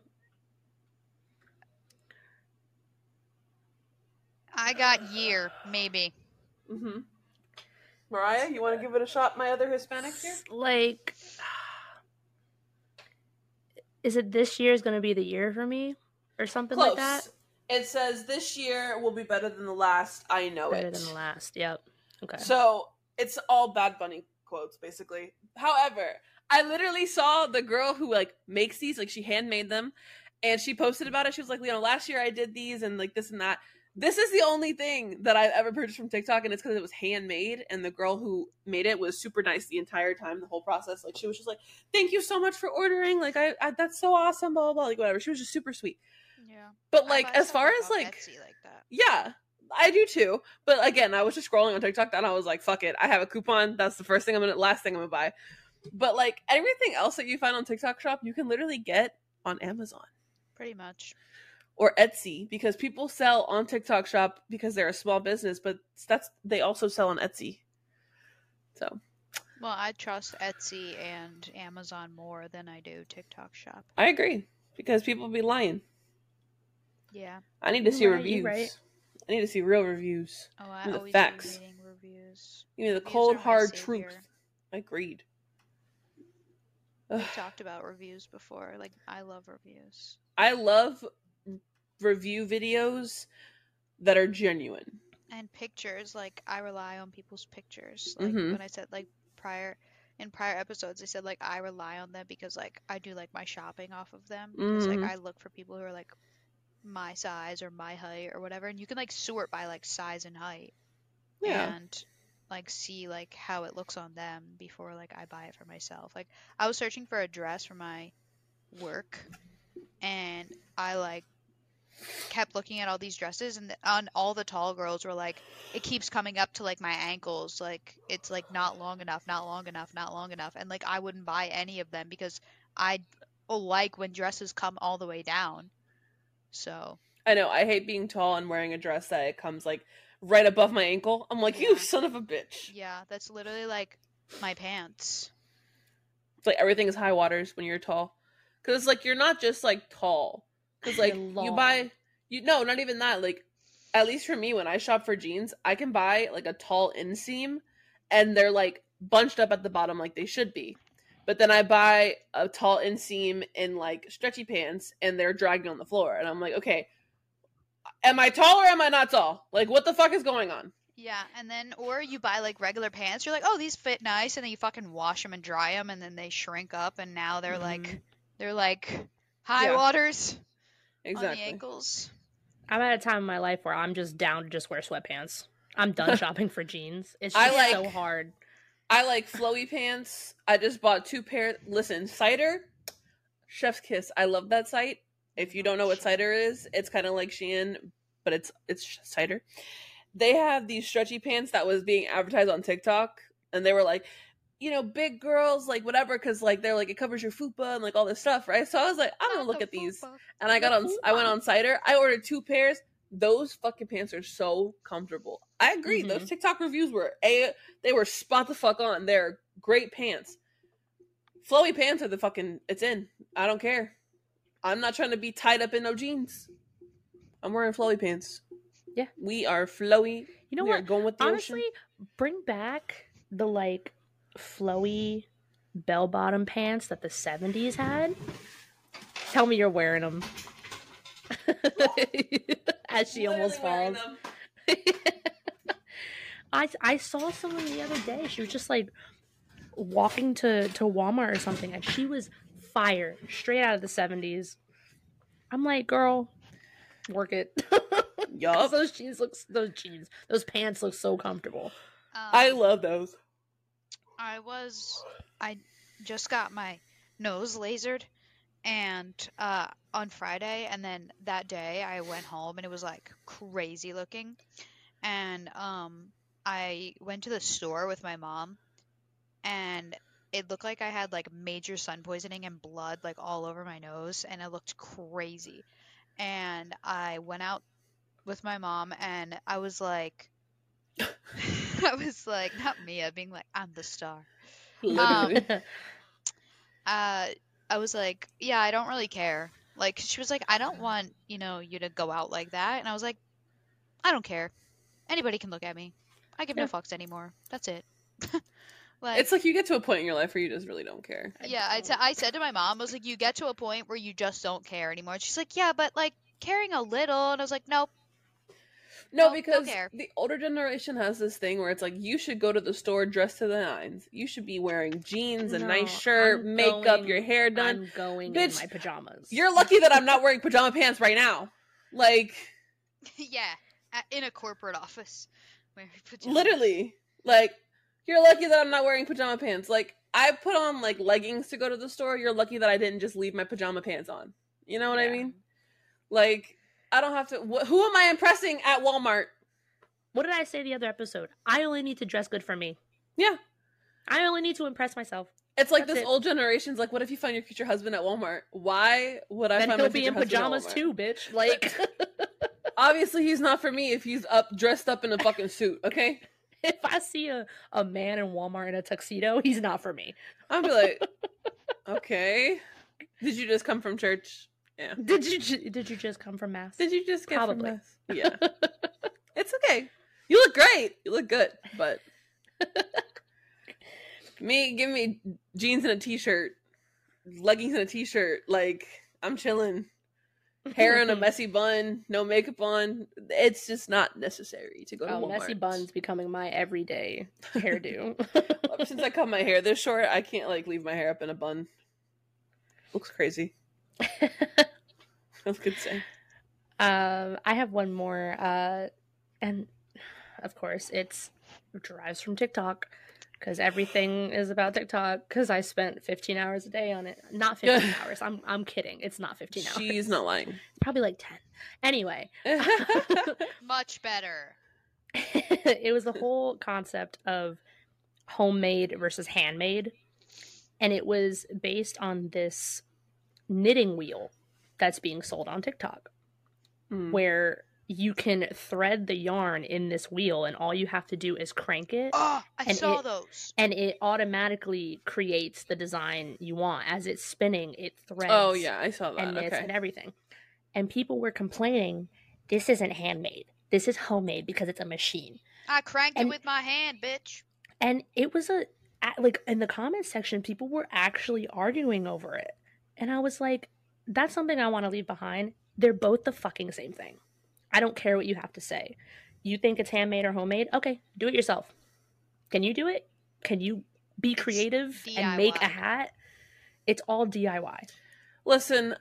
I got year, maybe. Mm-hmm. Mariah, you want to give it a shot? My other Hispanic here. Like, is it this year is gonna be the year for me, or something Close. like that? It says this year will be better than the last. I know Better it. Better than the last. Yep. Okay. So it's all Bad Bunny quotes, basically. However, I literally saw the girl who like makes these, like she handmade them, and she posted about it. She was like, you know, last year I did these and like this and that. This is the only thing that I've ever purchased from TikTok, and it's because it was handmade, and the girl who made it was super nice the entire time, the whole process. Like she was just like, "Thank you so much for ordering. Like I, I that's so awesome." Blah blah blah. Like whatever. She was just super sweet. Yeah. But like as far as like like that. yeah, I do too. But again, I was just scrolling on TikTok and I was like, fuck it. I have a coupon. That's the first thing I'm gonna last thing I'm gonna buy. But like everything else that you find on TikTok shop, you can literally get on Amazon Pretty much. Or Etsy because people sell on TikTok shop because they're a small business, but that's they also sell on Etsy. So Well, I trust Etsy and Amazon more than I do TikTok shop. I agree. Because people be lying. Yeah. I need to see right, reviews. right. I need to see real reviews. Oh, I And the always facts. reading reviews. You know, the Reviews cold hard savior. truth. Agreed. We Ugh. talked about reviews before. Like, I love reviews. I love review videos that are genuine. And pictures, like, I rely on people's pictures. Like, Mhm. when I said, like, prior. In prior episodes, I said like I rely on them because like I do like my shopping off of them. Because Mhm. like I look for people who are like my size or my height or whatever, and you can like sort by like size and height Yeah. and like see like how it looks on them before like I buy it for myself. Like I was searching for a dress for my work and I like kept looking at all these dresses and on all the tall girls were like it keeps coming up to like my ankles like it's like not long enough not long enough not long enough and like i wouldn't buy any of them because i like when dresses come all the way down so I know. I hate being tall and wearing a dress that it comes like right above my ankle. I'm like, you son of a bitch. yeah that's literally like my pants It's like everything is high waters when you're tall. Cause like you're not just like tall. Cause like you buy you no, not even that. Like at least for me, when I shop for jeans, I can buy like a tall inseam and they're like bunched up at the bottom like they should be. But then I buy a tall inseam in like stretchy pants and they're dragging on the floor. And I'm like, okay, am I tall or am I not tall? Like what the fuck is going on? yeah and then or you buy like regular pants you're like oh these fit nice and then you fucking wash them and dry them and then they shrink up and now they're like Mhm. they're like high Yeah. waters on the Exactly. ankles I'm at a time in my life where I'm just down to just wear sweatpants. I'm done *laughs* shopping for jeans. It's I just like- so hard. I like flowy pants. I just bought two pair. Listen, cider, Chef's Kiss. I love that site. If you don't know what cider is, it's kind of like Shein, but it's it's cider. They have these stretchy pants that was being advertised on TikTok, and they were like, you know, big girls, like whatever, because like they're like it covers your fupa and like all this stuff, right? So I was like, I'm gonna look at these, and I got on. I went on cider. I ordered two pairs. Those fucking pants are so comfortable. I agree. Mhm. Those TikTok reviews were a they were spot the fuck on. They're great pants. Flowy pants are the fucking it's in. I don't care. I'm not trying to be tied up in no jeans. I'm wearing flowy pants. Yeah. We are flowy. You know we what? going with the Honestly, ocean. bring back the like flowy bell bottom pants that the 70s had. Tell me you're wearing them. *laughs* As she almost Literally wearing falls. *laughs* I I saw someone the other day. She was just like walking to to Walmart or something, and she was fire, straight out of the seventies. I'm like, girl, work it. 'Cause *laughs* Yup. those jeans look, those jeans, those pants look so comfortable. Um, I love those. I was I just got my nose lasered and uh on Friday and then that day I went home and it was like crazy looking. And um I went to the store with my mom and it looked like I had like major sun poisoning and blood like all over my nose and it looked crazy. And I went out with my mom and I was like *laughs* *laughs* I was like not Mia being like I'm the star Literally. uh, I was like, yeah, I don't really care. Like, she was like, I don't want, you know, you to go out like that. And I was like, I don't care. Anybody can look at me. I give Yeah. no fucks anymore. That's it. *laughs* like, it's like you get to a point in your life where you just really don't care. yeah, I, t- I said to my mom, I was like, you get to a point where you just don't care anymore. And she's like, yeah, but like caring a little. And I was like, nope. No, because the older generation has this thing where it's like you should go to the store dressed to the nines. You should be wearing jeans, a No, nice shirt, I'm makeup, going- your hair done. I'm going Bitch, in my pajamas. You're lucky that I'm not wearing pajama pants right now. Like *laughs* yeah, a- in a corporate office. Wearing pajamas. literally, like you're lucky that I'm not wearing pajama pants. Like I put on like leggings to go to the store. You're lucky that I didn't just leave my pajama pants on. You know what I Yeah. mean? Like I don't have to. Wh- who am I impressing at Walmart? What did I say the other episode? I only need to dress good for me. Yeah. I only need to impress myself. It's like That's this it. old generation's like, what if you find your future husband at Walmart? Why would I then find he'll my be in pajamas too, bitch. Like, *laughs* Obviously, he's not for me if he's up dressed up in a fucking suit. Okay, *laughs* if I see a, a man in Walmart in a tuxedo, he's not for me. I'll be like, *laughs* okay. Did you just come from church? Yeah. Did you ju- did you just come from mass? Did you just get Probably. from mass? *laughs* Yeah. it's okay. You look great. You look good, but me, give me jeans and a t-shirt, leggings and a t-shirt. Like I'm chilling. Hair in a *laughs* messy bun, no makeup on. It's just not necessary to go to Oh, Walmart. messy buns becoming my everyday *laughs* hairdo. Ever since I cut my hair this short, I can't like leave my hair up in a bun. Looks crazy. *laughs* That's good say. Um, I have one more, uh, and of course, it's it derives from TikTok because everything is about TikTok. Because I spent 15 hours a day on it. Not 15 hours. I'm I'm kidding. It's not 15 hours. She's not lying. *laughs* It's probably like 10. Anyway, *laughs* Much better. it was the whole concept of homemade versus handmade, and it was based on this knitting wheel that's being sold on TikTok Mm. where you can thread the yarn in this wheel and all you have to do is crank it Oh, I And saw it- those. and it automatically creates the design you want as it's spinning it threads Oh yeah, I saw that. and knits Okay. and everything and people were complaining this isn't handmade this is homemade because it's a machine I cranked and- it with my hand, bitch. and it was a a- like in the comments section people were actually arguing over it and i was like that's something i want to leave behind. They're both the fucking same thing. I don't care what you have to say. You think it's handmade or homemade? Okay do it yourself. Can you do it? Can you be creative and make a hat? It's all diy Listen,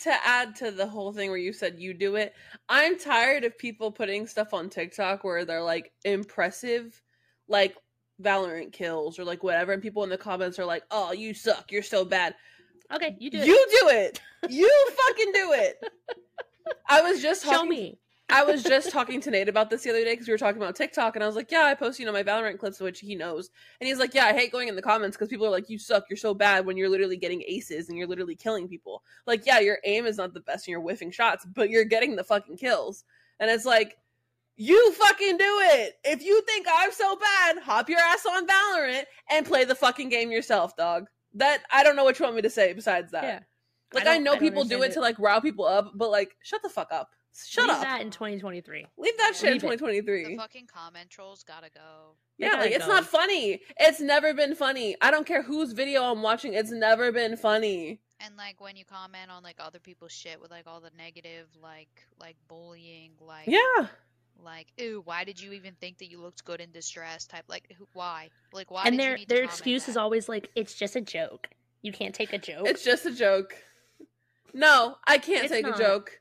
to add to the whole thing where you said you do it, I'm tired of people putting stuff on TikTok where they're like impressive, like Valorant kills or like whatever, and people in the comments are like, "Oh, you suck. You're so bad." Okay you do it. You do it. *laughs* You fucking do it. I was just show talking, me I was just talking to Nate about this the other day because we were talking about TikTok, and I was like, "Yeah, I post you know my Valorant clips, which he knows." And he's like, "Yeah, I hate going in the comments because people are like, you suck, you're so bad when you're literally getting aces and you're literally killing people. Like, yeah, your aim is not the best and you're whiffing shots, but you're getting the fucking kills." And it's like, you fucking do it. If you think I'm so bad, hop your ass on Valorant and play the fucking game yourself, dog. That I don't know what you want me to say besides that. yeah Like I, don't- know don't people do understand it, to like rile people up, but like shut the fuck up. Shut Leave up. that in 2023 Leave that shit in Leave it. 2023. The fucking comment trolls gotta go. Yeah, gotta like it's not funny. It's never been funny. I don't care whose video I'm watching. It's never been funny. And like when you comment on like other people's shit with like all the negative like like bullying like Yeah. Like ew why did you even think that you looked good in distress type like who, why like why and did you their need their comment excuse is always like it's just a joke you can't take a joke It's just a joke. No, I can't It's take not. a joke.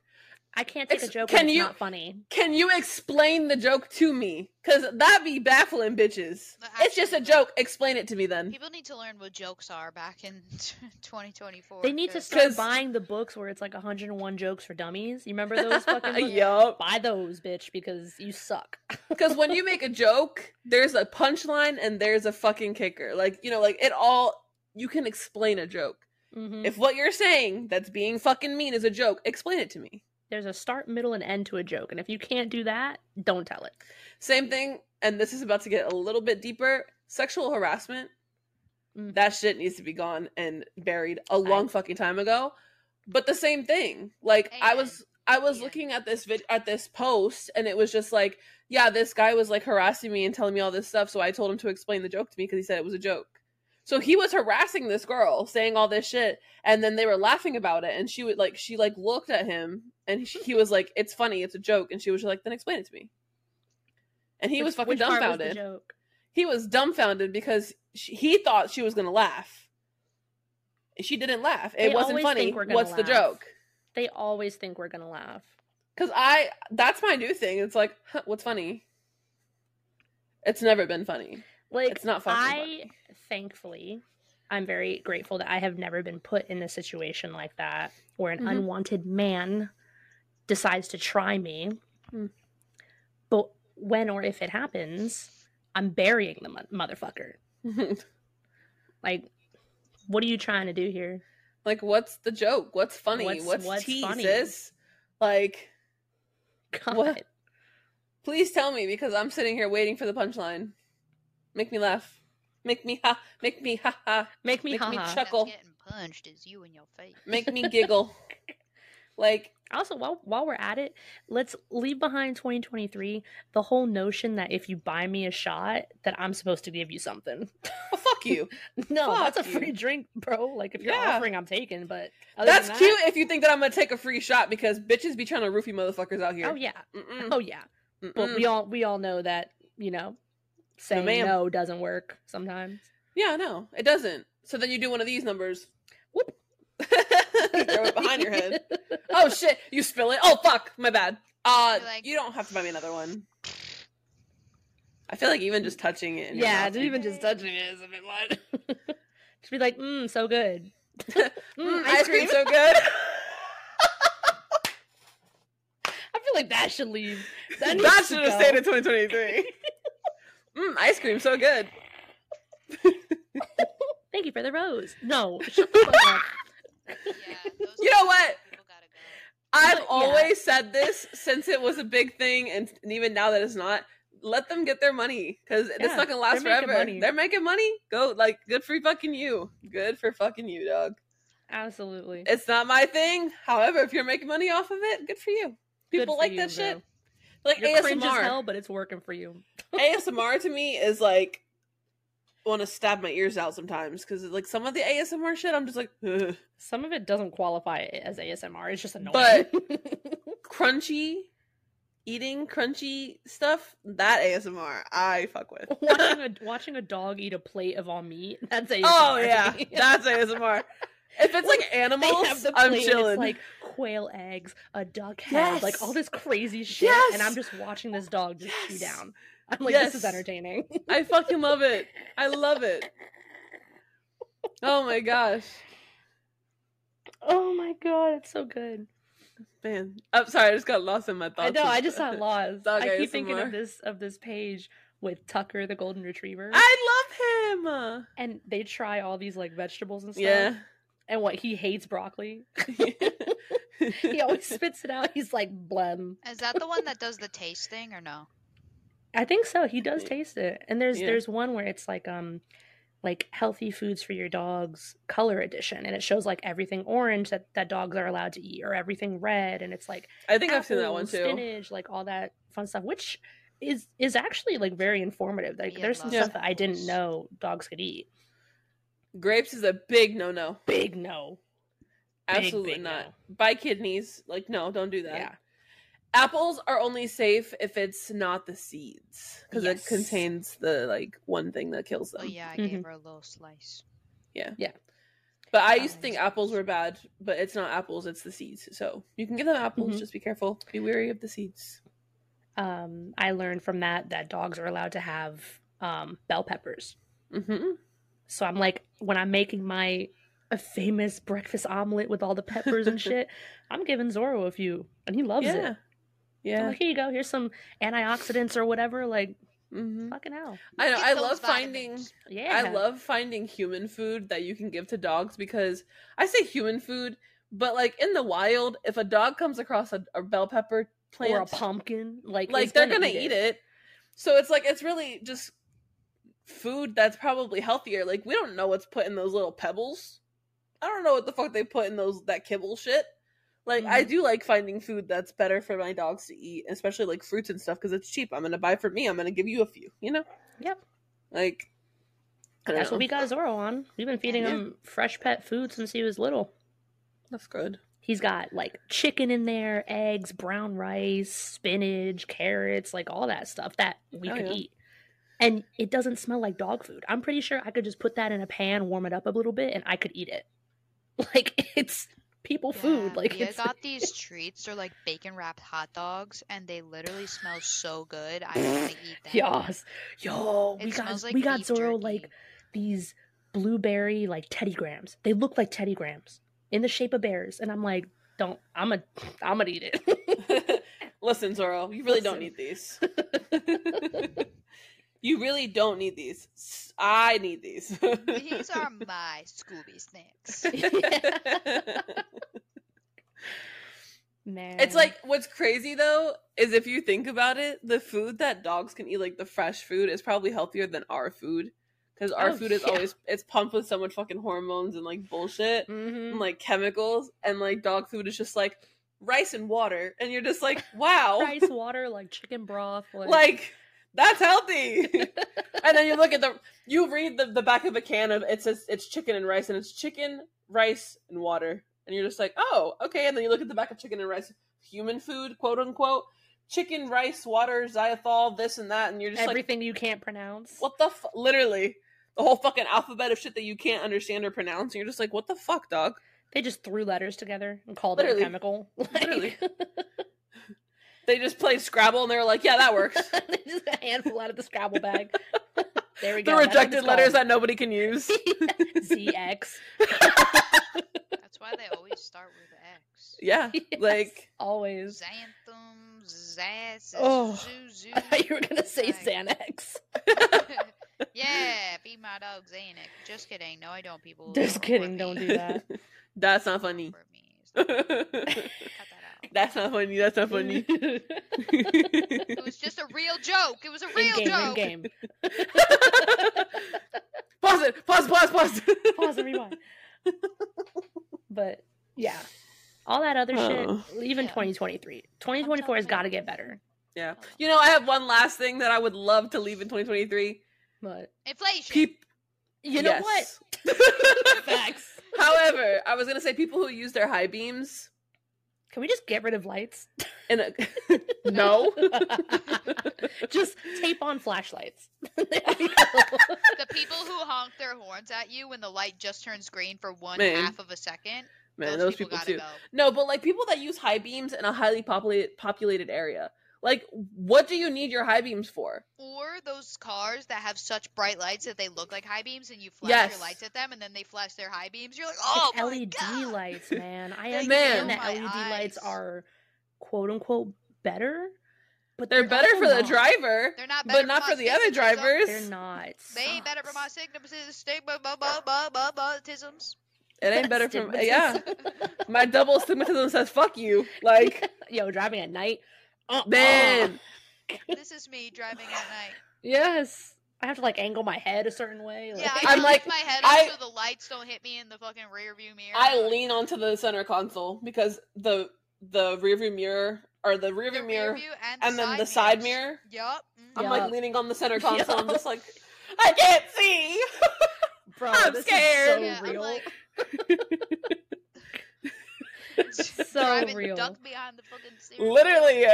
I can't take a joke can when it's you- not funny. Can you explain the joke to me? Cause that'd be baffling bitches. No, It's just a joke. Explain it to me then. people need to learn what jokes are back in *laughs* 2024 They need to 'cause- start 'Cause- buying the books where it's like 101 jokes for dummies. You remember those fucking *laughs* books? yup. Buy those, bitch, because you suck. *laughs* Because when you make a joke, there's a punchline and there's a fucking kicker. Like, you know, like it all, you can explain a joke. Mhm. If what you're saying that's being fucking mean is a joke, explain it to me. There's a start, middle, and end to a joke, and if you can't do that, don't tell it. Same thing, and this is about to get a little bit deeper. Sexual harassment, Mm. that shit needs to be gone and buried a long fucking time ago. But the same thing, like I was, I was Yeah. looking at this vid at this post, and it was just like, yeah, this guy was like harassing me and telling me all this stuff. So I told him to explain the joke to me because he said it was a joke. So he was harassing this girl, saying all this shit, and then they were laughing about it. And she would like, she like looked at him, and he, he was like, "It's funny, it's a joke," and she was like, "Then explain it to me." And he Which- was fucking which part was the dumbfounded. joke? he was dumbfounded because she, he thought she was gonna laugh. She didn't laugh. It They wasn't funny. think we're gonna What's the joke? They always think we're gonna laugh. Because I, that's my new thing. It's like, huh, what's funny? It's never been funny. Like It's not fucking I funny. thankfully I'm very grateful that I have never been put in a situation like that where an Mhm. unwanted man decides to try me. Mm. But when or if it happens, I'm burying the mo- motherfucker. *laughs* Like what are you trying to do here? like, what's the joke? What's funny? What's- What's, what's tea, funny? sis? Like, *laughs* God. What? please tell me because I'm sitting here waiting for the punchline. Make me laugh. Make me ha. Make me ha ha. Make me Make me haha. chuck- chuckle. That's getting punched is you in your face. Make me giggle. *laughs* like, Also, while while we're at it, let's leave behind 2023 the whole notion that if you buy me a shot, that I'm supposed to give you something. oh, fuck you. *laughs* no, that's a Fuck you. free drink, bro. Like if you're Yeah. offering, I'm taking. But That's that- cute if you think that I'm gonna take a free shot because bitches be trying to roofie motherfuckers out here. Oh yeah, Mm-mm, oh yeah. But mm-mm. we all we all know that you know saying ma'am. no doesn't work sometimes. yeah, no, it doesn't. So then you do one of these numbers. Whoop. *laughs* Throw it behind your head. *laughs* oh shit, you spill it. Oh fuck, my bad. Uh, You're like- you don't have to buy me another one. I feel like even just touching it. in yeah, mouth, just you- even just touching it is a bit much. *laughs* Just be like, mmm, so good. Mm, ice cream so good. I feel like that should leave. That, that should have stayed in 2023. Mm, ice cream so good. *laughs* Thank you for the rose. No, *laughs* shut the fuck up. Yeah, You know what? go. I've But, yeah. always said this since it was a big thing, and, and even now that it's not. Let them get their money because it's not gonna last they're forever. money. They're making money. Go like good for fucking you. Good for fucking you, dog. Absolutely. It's not my thing. However, if you're making money off of it, good for you. People for like you, that shit. Like You're ASMR. hell, but it's working for you. *laughs* ASMR to me is like want to stab my ears out sometimes because like some of the ASMR shit, I'm just like Ugh. Some of it doesn't qualify as ASMR. It's just annoying. But- *laughs* crunchy, eating crunchy stuff. That ASMR I fuck with. *laughs* watching a watching a dog eat a plate of all meat. That's ASMR. oh yeah, that's ASMR. If it's like They animals, the I'm chilling. It's like quail eggs, a duck head, like all this crazy shit, Yes. and I'm just watching this dog just chew down. I'm like, this is entertaining. I fucking love it. I love it. *laughs* Oh my gosh, oh my god, it's so good. man. I'm sorry, I just got lost in my thoughts. I know. I just got *laughs* lost. I keep thinking of this of this page with Tucker the golden retriever, I love him. and they try all these like vegetables and stuff. Yeah. And what he hates broccoli. *laughs* *laughs* he always spits it out. He's like blem. Is that the one that does the taste thing or no? I think so. He does taste it. And there's Yeah. there's one where it's like um like healthy foods for your dogs color edition and it shows like everything orange that that dogs are allowed to eat or everything red and it's like I think I've seen that one too. spinach like all that fun stuff which is is actually like very informative like Yeah, there's some love stuff that I didn't know dogs could eat Grapes is a big no no. big no Absolutely big not. no. Buy kidneys. Like no, don't do that. yeah Apples are only safe if it's not the seeds because Yes. it contains the like one thing that kills them. Oh yeah, I Mhm. gave her a little slice. Yeah. Yeah. But I used to Um, think apples were bad, but it's not apples; it's the seeds. So you can give them apples. Mhm. Just be careful. Be wary of the seeds. um I learned from that that dogs are allowed to have um bell peppers Mm-hmm. So I'm like, when I'm making my a famous breakfast omelet with all the peppers and *laughs* shit, I'm giving Zorro a few, and he loves Yeah, it. I'm yeah. like, here you go. Here's some antioxidants or whatever. Like, hmm fucking hell. I know. I those love finding. Yeah. I love finding human food that you can give to dogs because I say human food, but like in the wild, if a dog comes across a, a bell pepper plant, or a pumpkin. Like, like they're gonna, eat, it. So it's like it's really just food that's probably healthier. Like we don't know what's put in those little pebbles. I don't know what the fuck they put in those that kibble shit. Like I Mhm. do like finding food that's better for my dogs to eat, especially like fruits and stuff because it's cheap. I'm gonna buy for me. I'm gonna give you a few. You know. Yep. Like. That's know. what we got Zorro on. We've been feeding Yeah. him fresh pet food since he was little. That's good. He's got like chicken in there, eggs, brown rice, spinach, carrots, like all that stuff that we Oh, could yeah. eat. And it doesn't smell like dog food. I'm pretty sure I could just put that in a pan, warm it up a little bit, and I could eat it. *laughs* Like it's people food. Like Leah it's got these treats. They're like bacon wrapped hot dogs, and they literally smell so good. I want to *laughs* eat them. Yas. Yo, we It got smells like we got beef Zorro jerky. like these blueberry like Teddy Grahams. They look like Teddy Grahams in the shape of bears, and I'm like, don't. I'm a. I'm gonna eat it. *laughs* Listen, Zorro, you really don't need these. You really don't need these. I need these. These are *laughs* my Scooby snacks. *laughs* Man, It's like what's crazy though is if you think about it, the food that dogs can eat, like the fresh food, is probably healthier than our food because our Oh, food is yeah. always it's pumped with so much fucking hormones and like bullshit Mhm. and like chemicals, and like dog food is just like rice and water, and you're just like, wow, *laughs* rice water, like chicken broth, like, like that's healthy. *laughs* and then you look at the you read the, the back of a can of it says it's chicken and rice and it's chicken rice and water and you're just like oh okay and then you look at the back of chicken and rice human food quote unquote chicken rice water xylitol this and that and you're just like everything you can't pronounce. what the f-? literally the whole fucking alphabet of shit that you can't understand or pronounce and you're just like what the fuck dog They just threw letters together and called it a chemical. *laughs* Literally. *laughs* They just played Scrabble and they were like, "Yeah, that works." *laughs* they just got a handful out of the Scrabble bag. *laughs* there we go. The rejected letters called. that nobody can use. *laughs* ZX. That's why they always start with X. yeah, Yes, like always. Xanthum, Zaz, Oh, Zuzu. I thought you were gonna say Like- Xanax. yeah, feed my dog Xanax. Just kidding. No, I don't, people. Just Don't kidding, don't me. do that. that's not funny. Report me. Stop- Cut that's not funny. That's not funny. *laughs* It was just a real joke. It was a in real game, in joke. game. *laughs* pause it. Pause. Pause. Pause. Pause and rewind. *laughs* but yeah, all that other Oh. shit. Even Yeah. 2023, 2024 has got to get better. Yeah. You know, I have one last thing that I would love to leave in 2023. But Inflation. Peep. you know Yes. what? Facts. However, I was gonna say people who use their high beams. Can we just get rid of lights? In a *laughs* no. *laughs* just tape on flashlights. *laughs* There we go. the people who honk their horns at you when the light just turns green for one Man. half of a second. Man, those, those people, people, gotta too. go. No, but like people that use high beams in a highly populated populated area. Like, what do you need your high beams for? Or those cars that have such bright lights that they look like high beams, and you flash Yes. your lights at them, and then they flash their high beams. You're like, oh it's my LED God. lights, man. I *laughs* They understand that my LED lights are quote unquote better, but They're, better also for the not. driver, They're not but not for the other drivers. They're not. It They ain't better for my sucks. stigmatisms. It ain't better for Stigmatism. yeah. *laughs* My double astigmatism says fuck you. Like, *laughs* Yo, driving at night. Uh-uh. man, this is me driving at night. Yes. I have to like angle my head a certain way. Like, Yeah, I *laughs* I'm like, my head I- up so the lights don't hit me in the fucking rear view mirror. I lean onto the center console because the the rear view mirror or the rear the view rear mirror view and, and then the side mirrors. mirror. Yup. mhm. I'm Yeah. like leaning on the center *laughs* console. I'm just like, I can't see. *laughs* bro, I'm this scared. is Yeah, so I'm real. like- so Driving real. duck behind the fucking steering wheel, Literally,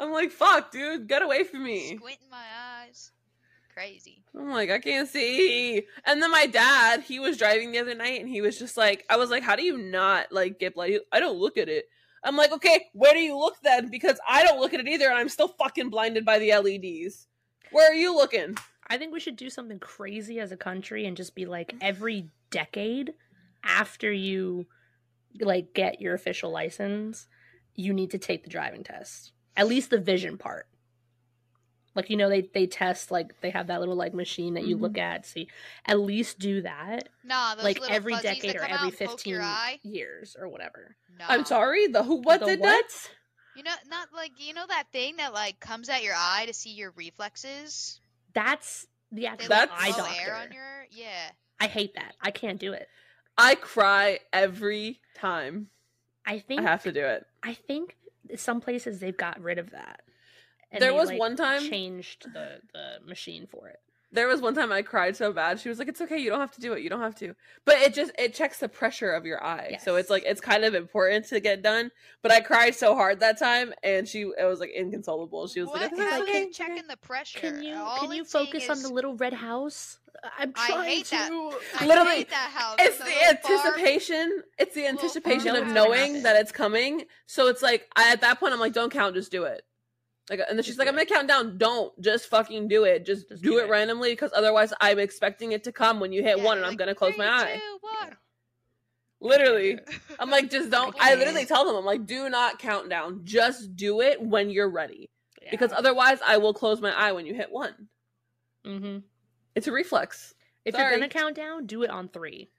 I'm like, fuck, dude, get away from me. squinting my eyes. Crazy. I'm like, I can't see. And then my dad, he was driving the other night and he was just like, I was like, how do you not like get like I don't look at it. I'm like, okay, where do you look then? Because I don't look at it either and I'm still fucking blinded by the LEDs. Where are you looking? I think we should do something crazy as a country and just be like every decade after you like get your official license, you need to take the driving test. At least the vision part. Like you know they they test like they have that little like machine that you look mm-hmm. at see at least do that Nah, those like little every decade that or every out and poke 15 years or whatever. No. I'm sorry, the who what The did what? that? You know, not like you know that thing that like comes at your eye to see your reflexes. That's the They actual That's- like eye blow doctor. air on your yeah. I hate that. I can't do it. I cry every time I think I have to do it. I think some places they've got rid of that. There they, was like, one time- changed the the machine for it. There was one time I cried so bad. She was like, "It's okay, you don't have to do it. You don't have to." But it just it checks the pressure of your eye, so it's like it's kind of important to get done. But I cried so hard that time, and she it was like inconsolable. She was what? like, "It's How okay, can it's checking okay." the pressure? Can you All can you it's saying focus on is- the little red house? Uh, I'm I trying hate to. that. I Literally, hate that house. It's a the little farm. anticipation. It's the anticipation of knowing that it's coming. So it's like I, at that point, I'm like, "Don't count, just do it." Like, and then she's like, "I'm gonna count down. Don't just fucking do it. Just, Just do, do it, it. randomly because otherwise, I'm expecting it to come when you hit Yeah, one, you're and I'm gonna close "Three, my eye." two, one. Literally. I'm like, just *laughs* don't. I can't. literally tell them, I'm like, do not count down. Just do it when you're ready. Yeah. Because otherwise, I will close my eye when you hit one. Mm-hmm. It's a reflex. if Sorry. you're gonna count down, do it on three.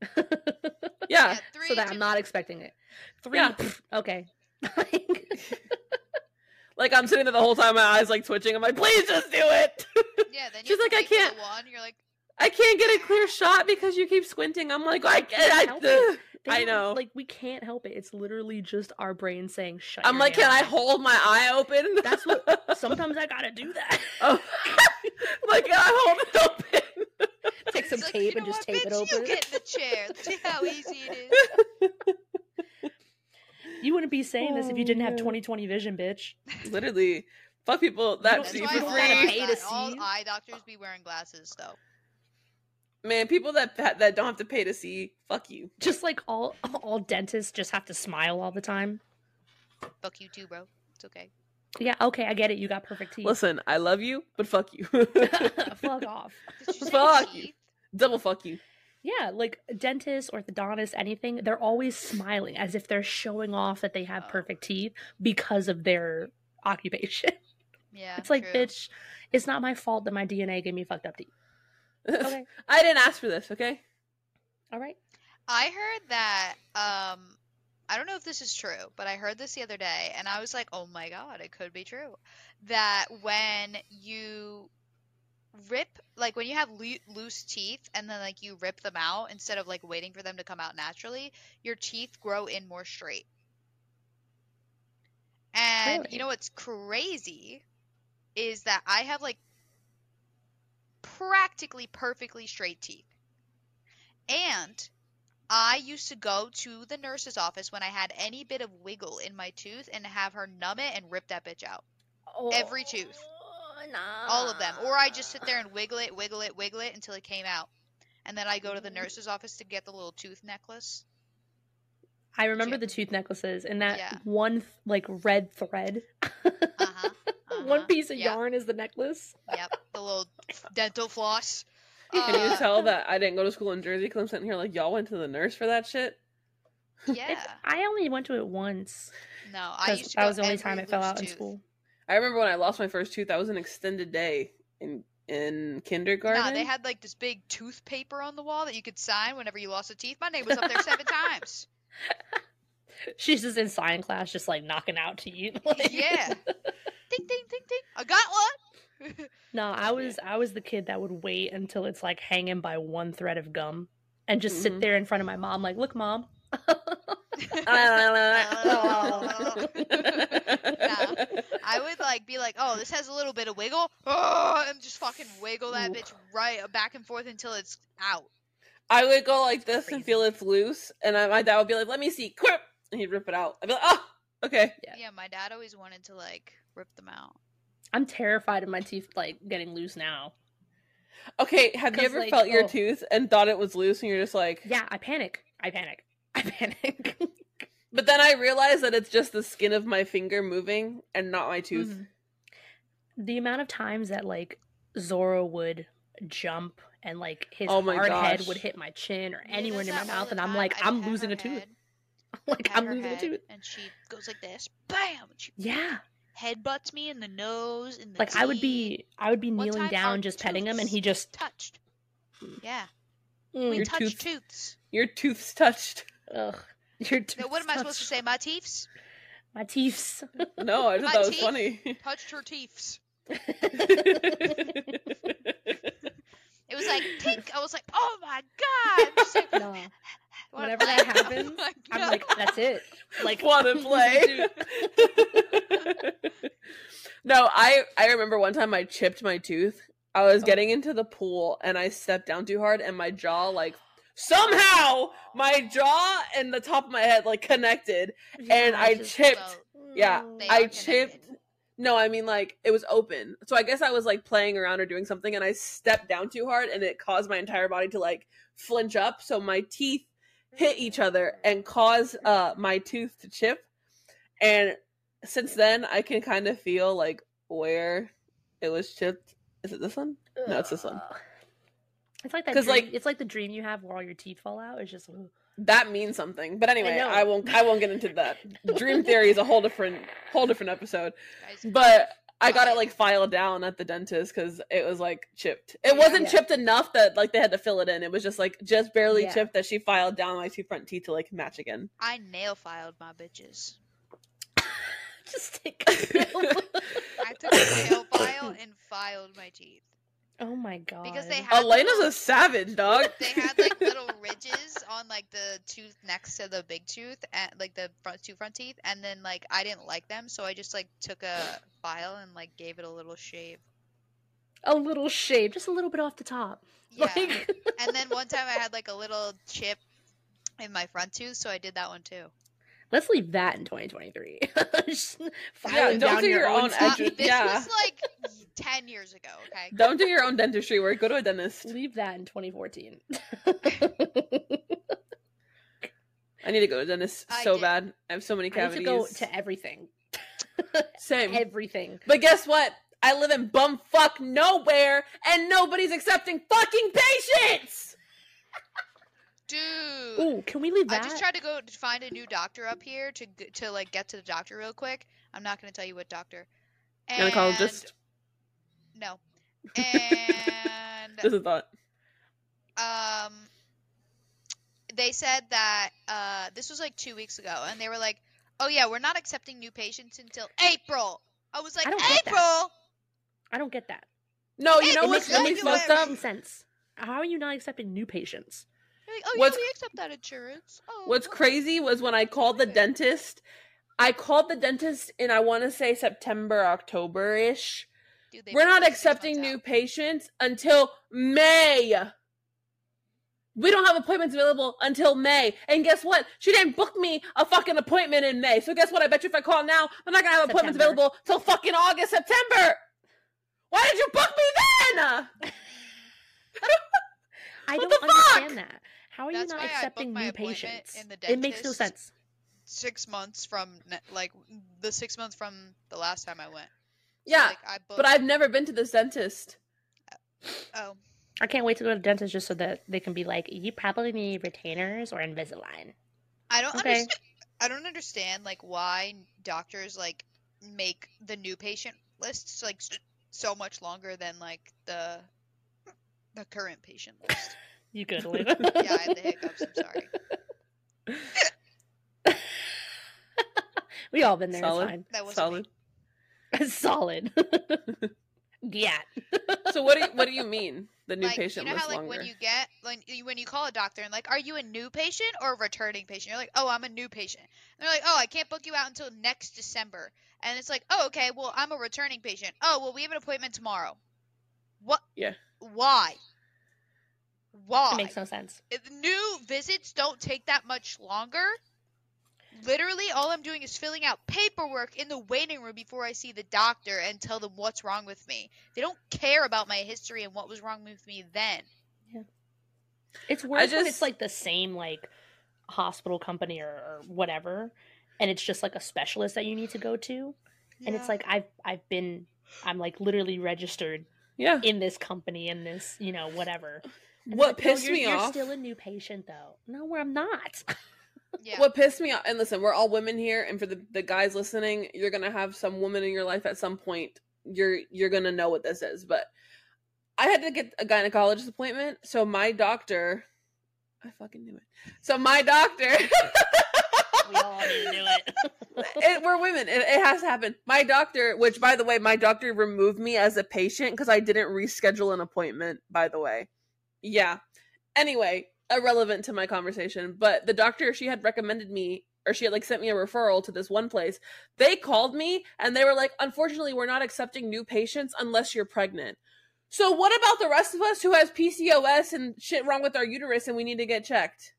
*laughs* Yeah. three, so that two- I'm not expecting it. Three. Yeah. pff, okay. *laughs* Like, I'm sitting there the whole time, my eyes like twitching. I'm like, please just do it. Yeah, then *laughs* She's like, I wait for the can't- One, you're like, I can't get a ah. clear shot because you keep squinting. I'm like, I can't. I, Help it. They I don't- know. Like we can't help it. It's literally just our brain saying shut. I'm your like, damn can I hold my eye open? *laughs* That's what- Sometimes I gotta do that. *laughs* oh. like, can I hold it open? Take some it's like, tape you and just what, tape it bitch, open. You get in the chair. See how easy it is. You wouldn't be saying this if you didn't have 2020 vision, bitch. Literally. Fuck people that don't- That's see you why for don't all, gotta free. pay eye, to all see. eye doctors be wearing glasses, though. Man, people that that don't have to pay to see, fuck you. Just like all *laughs* all dentists just have to smile all the time. Fuck you too, bro. It's okay. Yeah, okay, I get it. You got perfect teeth. Listen, I love you, but fuck you. *laughs* *laughs* Fuck off. Did you say Fuck you. teeth? Double fuck you. Yeah, like dentists, orthodontists, anything, they're always smiling as if they're showing off that they have Oh. perfect teeth because of their occupation. Yeah. it's like, true. bitch, it's not my fault that my DNA gave me fucked up teeth. *laughs* Okay. I didn't ask for this, okay? All right. I heard that um I don't know if this is true, but I heard this the other day and I was like, "Oh my god, it could be true." That when you rip like when you have loo- loose teeth and then like you rip them out instead of like waiting for them to come out naturally, your teeth grow in more straight. And Really? you know what's crazy is that I have like practically perfectly straight teeth. And I used to go to the nurse's office when I had any bit of wiggle in my tooth and have her numb it and rip that bitch out. Every tooth. All of them. Or I just sit there and wiggle it, wiggle it, wiggle it until it came out. And then I go to the nurse's office to get the little tooth necklace. I remember Yeah. the tooth necklaces and that Yeah. one th- like red thread. Uh-huh. *laughs* One uh-huh, piece of yeah. yarn is the necklace. Yep. The little *laughs* dental floss. Can you Uh, tell *laughs* that I didn't go to school in Jersey because I'm sitting here like y'all went to the nurse for that shit? Yeah. It's, I only went to it once No, I used to that go was the only time it fell loose out in school. I remember when I lost my first tooth, that was an extended day in in kindergarten. Nah, they had like this big tooth paper on the wall that you could sign whenever you lost a teeth. My name was up there seven *laughs* times. She's just in sign class, just like knocking out teeth. *laughs* like- Yeah. *laughs* Ding ding ding ding. I got one. No, I was I was the kid that would wait until it's like hanging by one thread of gum and just Mhm. sit there in front of my mom, like, look, mom. *laughs* I would like be like, oh, this has a little bit of wiggle, oh, *laughs* and just fucking wiggle that bitch right back and forth until it's out. I would go like this and feel it's loose, and I, my dad would be like, "Let me see," quip, and he'd rip it out. I'd be like, "Oh, okay." Yeah. Yeah, my dad always wanted to like rip them out. I'm terrified of my teeth like getting loose now. Okay, have you ever like, felt your oh. tooth and thought it was loose, and you're just like, Yeah, I panic. I panic. *laughs* I panic. But then I realized that it's just the skin of my finger moving and not my tooth. Mhm. The amount of times that like Zorro would jump and like his Oh my hard head would hit my chin or He anywhere does near my mouth, and I'm like, I I'm *laughs* losing a tooth. like I'm losing a tooth. and she goes like this, bam, and she Yeah. headbutts me in the nose, in the Like I would be I would be One kneeling down just petting him and he just touched. Yeah, Mm, we Your touched tooth- tooths. Your tooth's touched. Ugh. Your Now, what am I supposed to say? My teeths My teeth. *laughs* No, I My thought that was teeth? funny. touched her teeths. *laughs* It was like pink. I was like, oh my god. She's *laughs* like, no. Whenever that oh I'm happens, like, I'm like, that's it. Like want to a play. no, I I remember one time I chipped my tooth. I was Oh. getting into the pool and I stepped down too hard and my jaw like somehow my jaw and the top of my head like connected and I chipped. Mm. Yeah, I chipped. connected. No, I mean like it was open. So I guess I was like playing around or doing something and I stepped down too hard and it caused my entire body to like flinch up so my teeth hit each other and cause uh my tooth to chip. And since then I can kind of feel like where it was chipped. Is it this one? No, it's this one. Ugh. It's like that 'Cause, dream, like- it's like the dream you have where all your teeth fall out. It's just ugh. That means something. But anyway, know. I won't I won't get into that. *laughs* Dream theory is a whole different whole different episode. But I got it like filed down at the dentist because it was like chipped. It Yeah. wasn't Yeah. chipped enough that like they had to fill it in. It was just like just barely Yeah. chipped that she filed down my two front teeth to like match again. I nail filed my bitches. *laughs* just take a nail. I took a nail file *laughs* and filed my teeth. Oh my god. Because they had Elena's little- a savage dog. *laughs* They had like little *laughs* ridges on like the tooth next to the big tooth, and like the front two front teeth, and then like I didn't like them, so I just like took a file and like gave it a little shave. a little shave, just a little bit off the top. *laughs* Yeah. Like, and then one time I had like a little chip in my front tooth, so I did that one too. let's leave that in 2023. Just Yeah, don't down do your, your own own. Uh, edges. this yeah. was like ten years ago. Okay. Don't do your own dentistry work. Go to a dentist. Leave that in 2014. *laughs* I need to go to a dentist I so did. bad. I have so many cavities. I need to go to everything. *laughs* Same. Everything. But guess what? I live in bumfuck nowhere, and nobody's accepting fucking patients. Dude. Ooh, can we leave that? I just tried to go to find a new doctor up here to to like get to the doctor real quick. I'm not gonna tell you what doctor. And Gynecologist. No. And *laughs* Just a thought. um, they said that uh, this was like two weeks ago, and they were like, "Oh yeah, we're not accepting new patients until April." I was like, I don't get that. "April." I don't get that. No, you Hey, know it what's makes really fucked up? Sense. How are you not accepting new patients? Like, "Oh What's- yeah, we accept that insurance." Oh, What's okay." crazy was when I called the dentist. I called the dentist in I want to say September, October ish. Dude, they We're not booked me six accepting new out. patients until May. We don't have appointments available until May. And guess what? She didn't book me a fucking appointment in May. So guess what? I bet you if I call now, I'm not gonna have appointments September. available till fucking August, September. Why did you book me then? *laughs* I What don't the fuck? understand that. How are That's you not accepting new patients? It makes no sense. six months from ne- like the six months from the last time I went. So, Yeah, like, I booked, But I've never been to this dentist. Uh, oh I can't wait to go to the dentist just so that they can be like, you probably need retainers or Invisalign. I don't Okay. understand. I don't understand like why doctors like make the new patient lists like so much longer than like the the current patient list. *laughs* You good, Lou? *laughs* yeah, I have the hiccups. I'm sorry. *laughs* we all been there. Solid. That wasn't Solid. It's fine. *laughs* Solid. *laughs* yeah. So what do you what do you *laughs* mean? The new like patient you know list how like longer. when you get like you- when you call a doctor and like are you a new patient or a returning patient you're like oh i'm a new patient and they're like oh i can't book you out until next december and it's like oh okay well i'm a returning patient oh well we have an appointment tomorrow what Yeah. why why It makes no sense. If new visits don't take that much longer literally all i'm doing is filling out paperwork in the waiting room before i see the doctor and tell them what's wrong with me they don't care about my history and what was wrong with me then Yeah. It's worse when it's like the same like hospital company or, or whatever, and it's just like a specialist that you need to go to, and it's like I've I've been I'm like literally registered yeah. in this company in this you know whatever. And What like, no, pissed you're- me you're off- still a new patient though. No, where I'm not. *laughs* yeah. What pissed me off, and listen, we're all women here, and for the, the guys listening, you're gonna have some woman in your life at some point. You're you're gonna know what this is, but I had to get a gynecologist appointment, so my doctor, I fucking knew it. So my doctor, *laughs* we all knew it. *laughs* it, we're women. It, it has to happen. My doctor, which by the way, my doctor removed me as a patient because I didn't reschedule an appointment. By the way, yeah. Anyway, irrelevant to my conversation, but the doctor she had recommended me, or she had like sent me a referral to this one place. They called me and they were like, "Unfortunately, we're not accepting new patients unless you're pregnant." So what about the rest of us who has PCOS and shit wrong with our uterus and we need to get checked?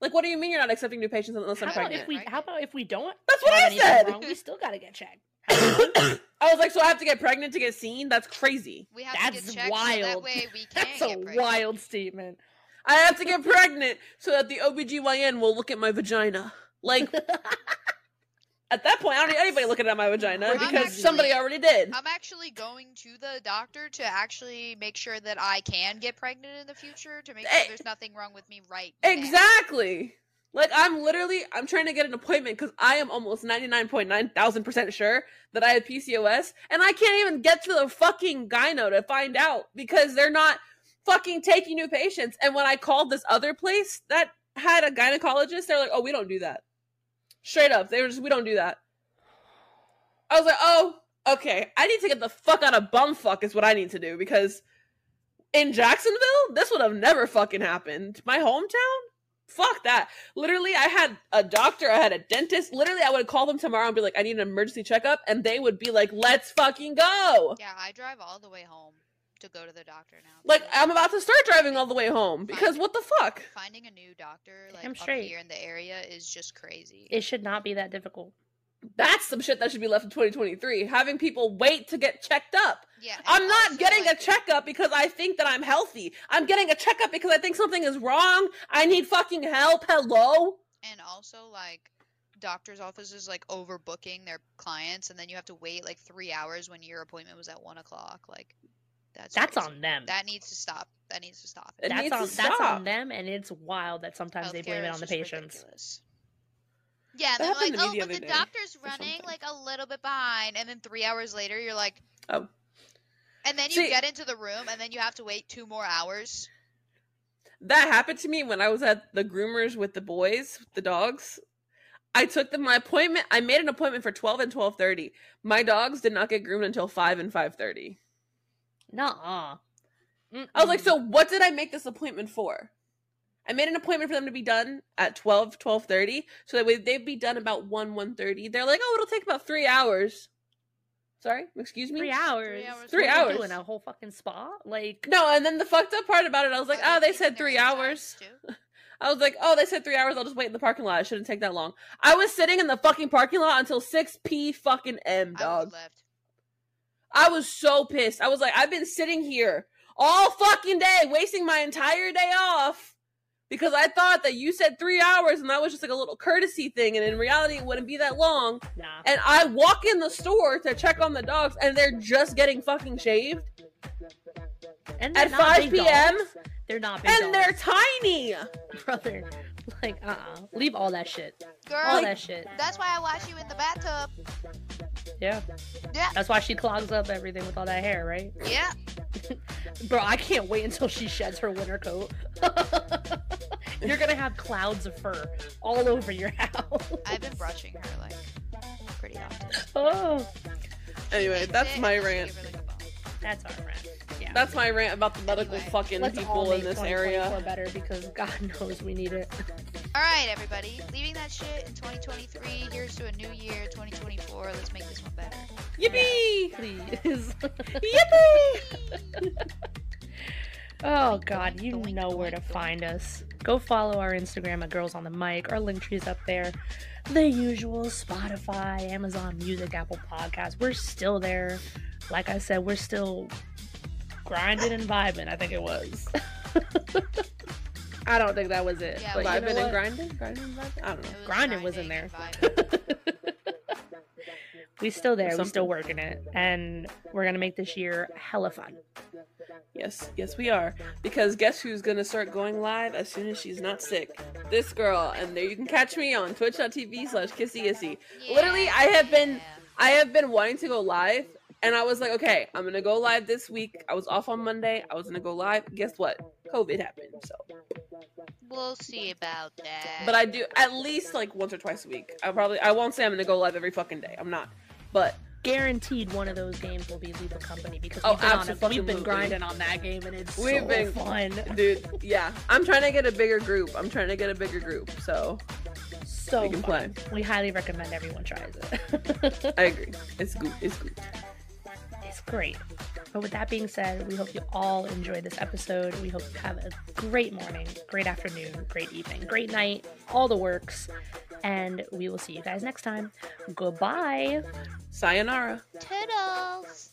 Like, what do you mean you're not accepting new patients unless I'm pregnant? if we? How about if we don't? That's what I said. Wrong, we still gotta get checked. *coughs* I was like, so I have to get pregnant to get seen? That's crazy. We have to That's get checked so that wild. way we *laughs* can That's get a pregnant. wild statement. I have to get pregnant so that the OBGYN will look at my vagina. Like, *laughs* at that point, I don't need anybody looking at my vagina I'm because actually- somebody already did. I'm actually going to the doctor to actually make sure that I can get pregnant in the future to make Eh. sure there's nothing wrong with me right now. Exactly. Like, I'm literally, I'm trying to get an appointment because I am almost 99.9 thousand percent sure that I have PCOS and I can't even get to the fucking gyno to find out because they're not fucking taking new patients. And when I called this other place that had a gynecologist, they're like, oh, we don't do that. Straight up. They were just, we don't do that. I was like, oh, okay. I need to get the fuck out of bumfuck is what I need to do because in Jacksonville, this would have never fucking happened. My hometown? Fuck that. Literally, I had a doctor, I had a dentist. Literally, I would call them tomorrow and be like, I need an emergency checkup. And they would be like, let's fucking go. Yeah, I drive all the way home to go to the doctor now. Like, I'm about to start driving all the way home because what the fuck? Finding a new doctor like Damn up straight. here in the area is just crazy. It should not be that difficult. That's some shit that should be left in 2023. Having people wait to get checked up. Yeah. I'm not getting like, a checkup because I think that I'm healthy. I'm getting a checkup because I think something is wrong. I need fucking help. Hello? And also, like, doctors' offices like overbooking their clients, and then you have to wait like three hours when your appointment was at one o'clock. Like, that's That's crazy. on them. That needs to stop. That needs to stop. It that's needs on to that's stop. on them, and it's wild that sometimes they blame it on the patients. ridiculous. Yeah, That they're like, oh, the but the doctor's running like a little bit behind, and then three hours later, you're like, Oh. and then you See- get into the room, and then you have to wait two more hours. That happened to me when I was at the groomers with the boys, the dogs. I took them my appointment. I made an appointment for 12 and 12:30. My dogs did not get groomed until 5 and 5:30. Nuh-uh. I was like, "So what did I make this appointment for?" I made an appointment for them to be done at 12 12:30 so that way they'd be done about 1 1:30. They're like, "Oh, it'll take about 3 hours." Sorry, excuse me? three hours. hours. Three What are you hours. doing a whole fucking spa? Like, No, and then the fucked up part about it, I was like, Are "Oh, they said 3 hours." *laughs* I was like, oh, they said three hours. I'll just wait in the parking lot. It shouldn't take that long. I was sitting in the fucking parking lot until 6 p fucking m, dog. would left. I was so pissed. I was like, I've been sitting here all fucking day, wasting my entire day off because I thought that you said three hours and that was just like a little courtesy thing. And in reality, it wouldn't be that long. nah. And I walk in the store to check on the dogs and they're just getting fucking shaved And at 5 p.m. dogs. They're not big and they're tiny. brother. Like, uh-uh. Leave all that shit. Girl, All that shit. that's why I wash you in the bathtub. Yeah. Yeah. That's why she clogs up everything with all that hair, right? Yeah. *laughs* Bro, I can't wait until she sheds her winter coat. *laughs* You're gonna have clouds of fur all over your house. *laughs* I've been brushing her like pretty often. Oh, Anyway, that's my rant. like, that's our rant. Yeah. That's my rant about the medical Anyway, fucking Let's all people make in this 2024 area. better because God *laughs* knows we need it. All right, everybody. Leaving that shit in 2023. Here's to a new year, 2024. Let's make this one better. Yippee! Please. *laughs* Yippee! Oh God, you know where to doink, doink. find us. Go follow our Instagram at Girls on the Mic. Our link tree's up there. The usual Spotify, Amazon Music, Apple Podcasts. We're still there. Like I said, we're still grinding and vibing. I think it was. *laughs* I don't think that was it. Yeah, but we- you know Vibing and what? grinding? Grinding and vibing? I don't know. It was Grinding was in there. and *laughs* vibing. we still there. We Something. still working it, and we're gonna make this year hella fun. Yes, yes, we are. Because guess who's gonna start going live as soon as she's not sick? This girl. And there you can catch me on twitch.tv slash kissy issy. Literally, I have been- I have been wanting to go live, and I was like, okay, I'm gonna go live this week. I was off on Monday. I was gonna go live. Guess what? COVID happened. So, We'll see about that. but I do at least like once or twice a week. I probably I won't say I'm gonna go live every fucking day. I'm not. But Guaranteed, one of those games will be Lethal Company because Oh, we've been, on it. we've been grinding on that game, and it's We've so been- fun. *laughs* dude, yeah, I'm trying to get a bigger group. I'm trying to get a bigger group. So So We can fun. We highly recommend everyone tries it. *laughs* I agree. It's good. It's good great. But with that being said, we hope you all enjoy this episode. We hope you have a great morning, great afternoon, great evening, great night, all the works. And we will see you guys next time. Goodbye. Sayonara. Toodles.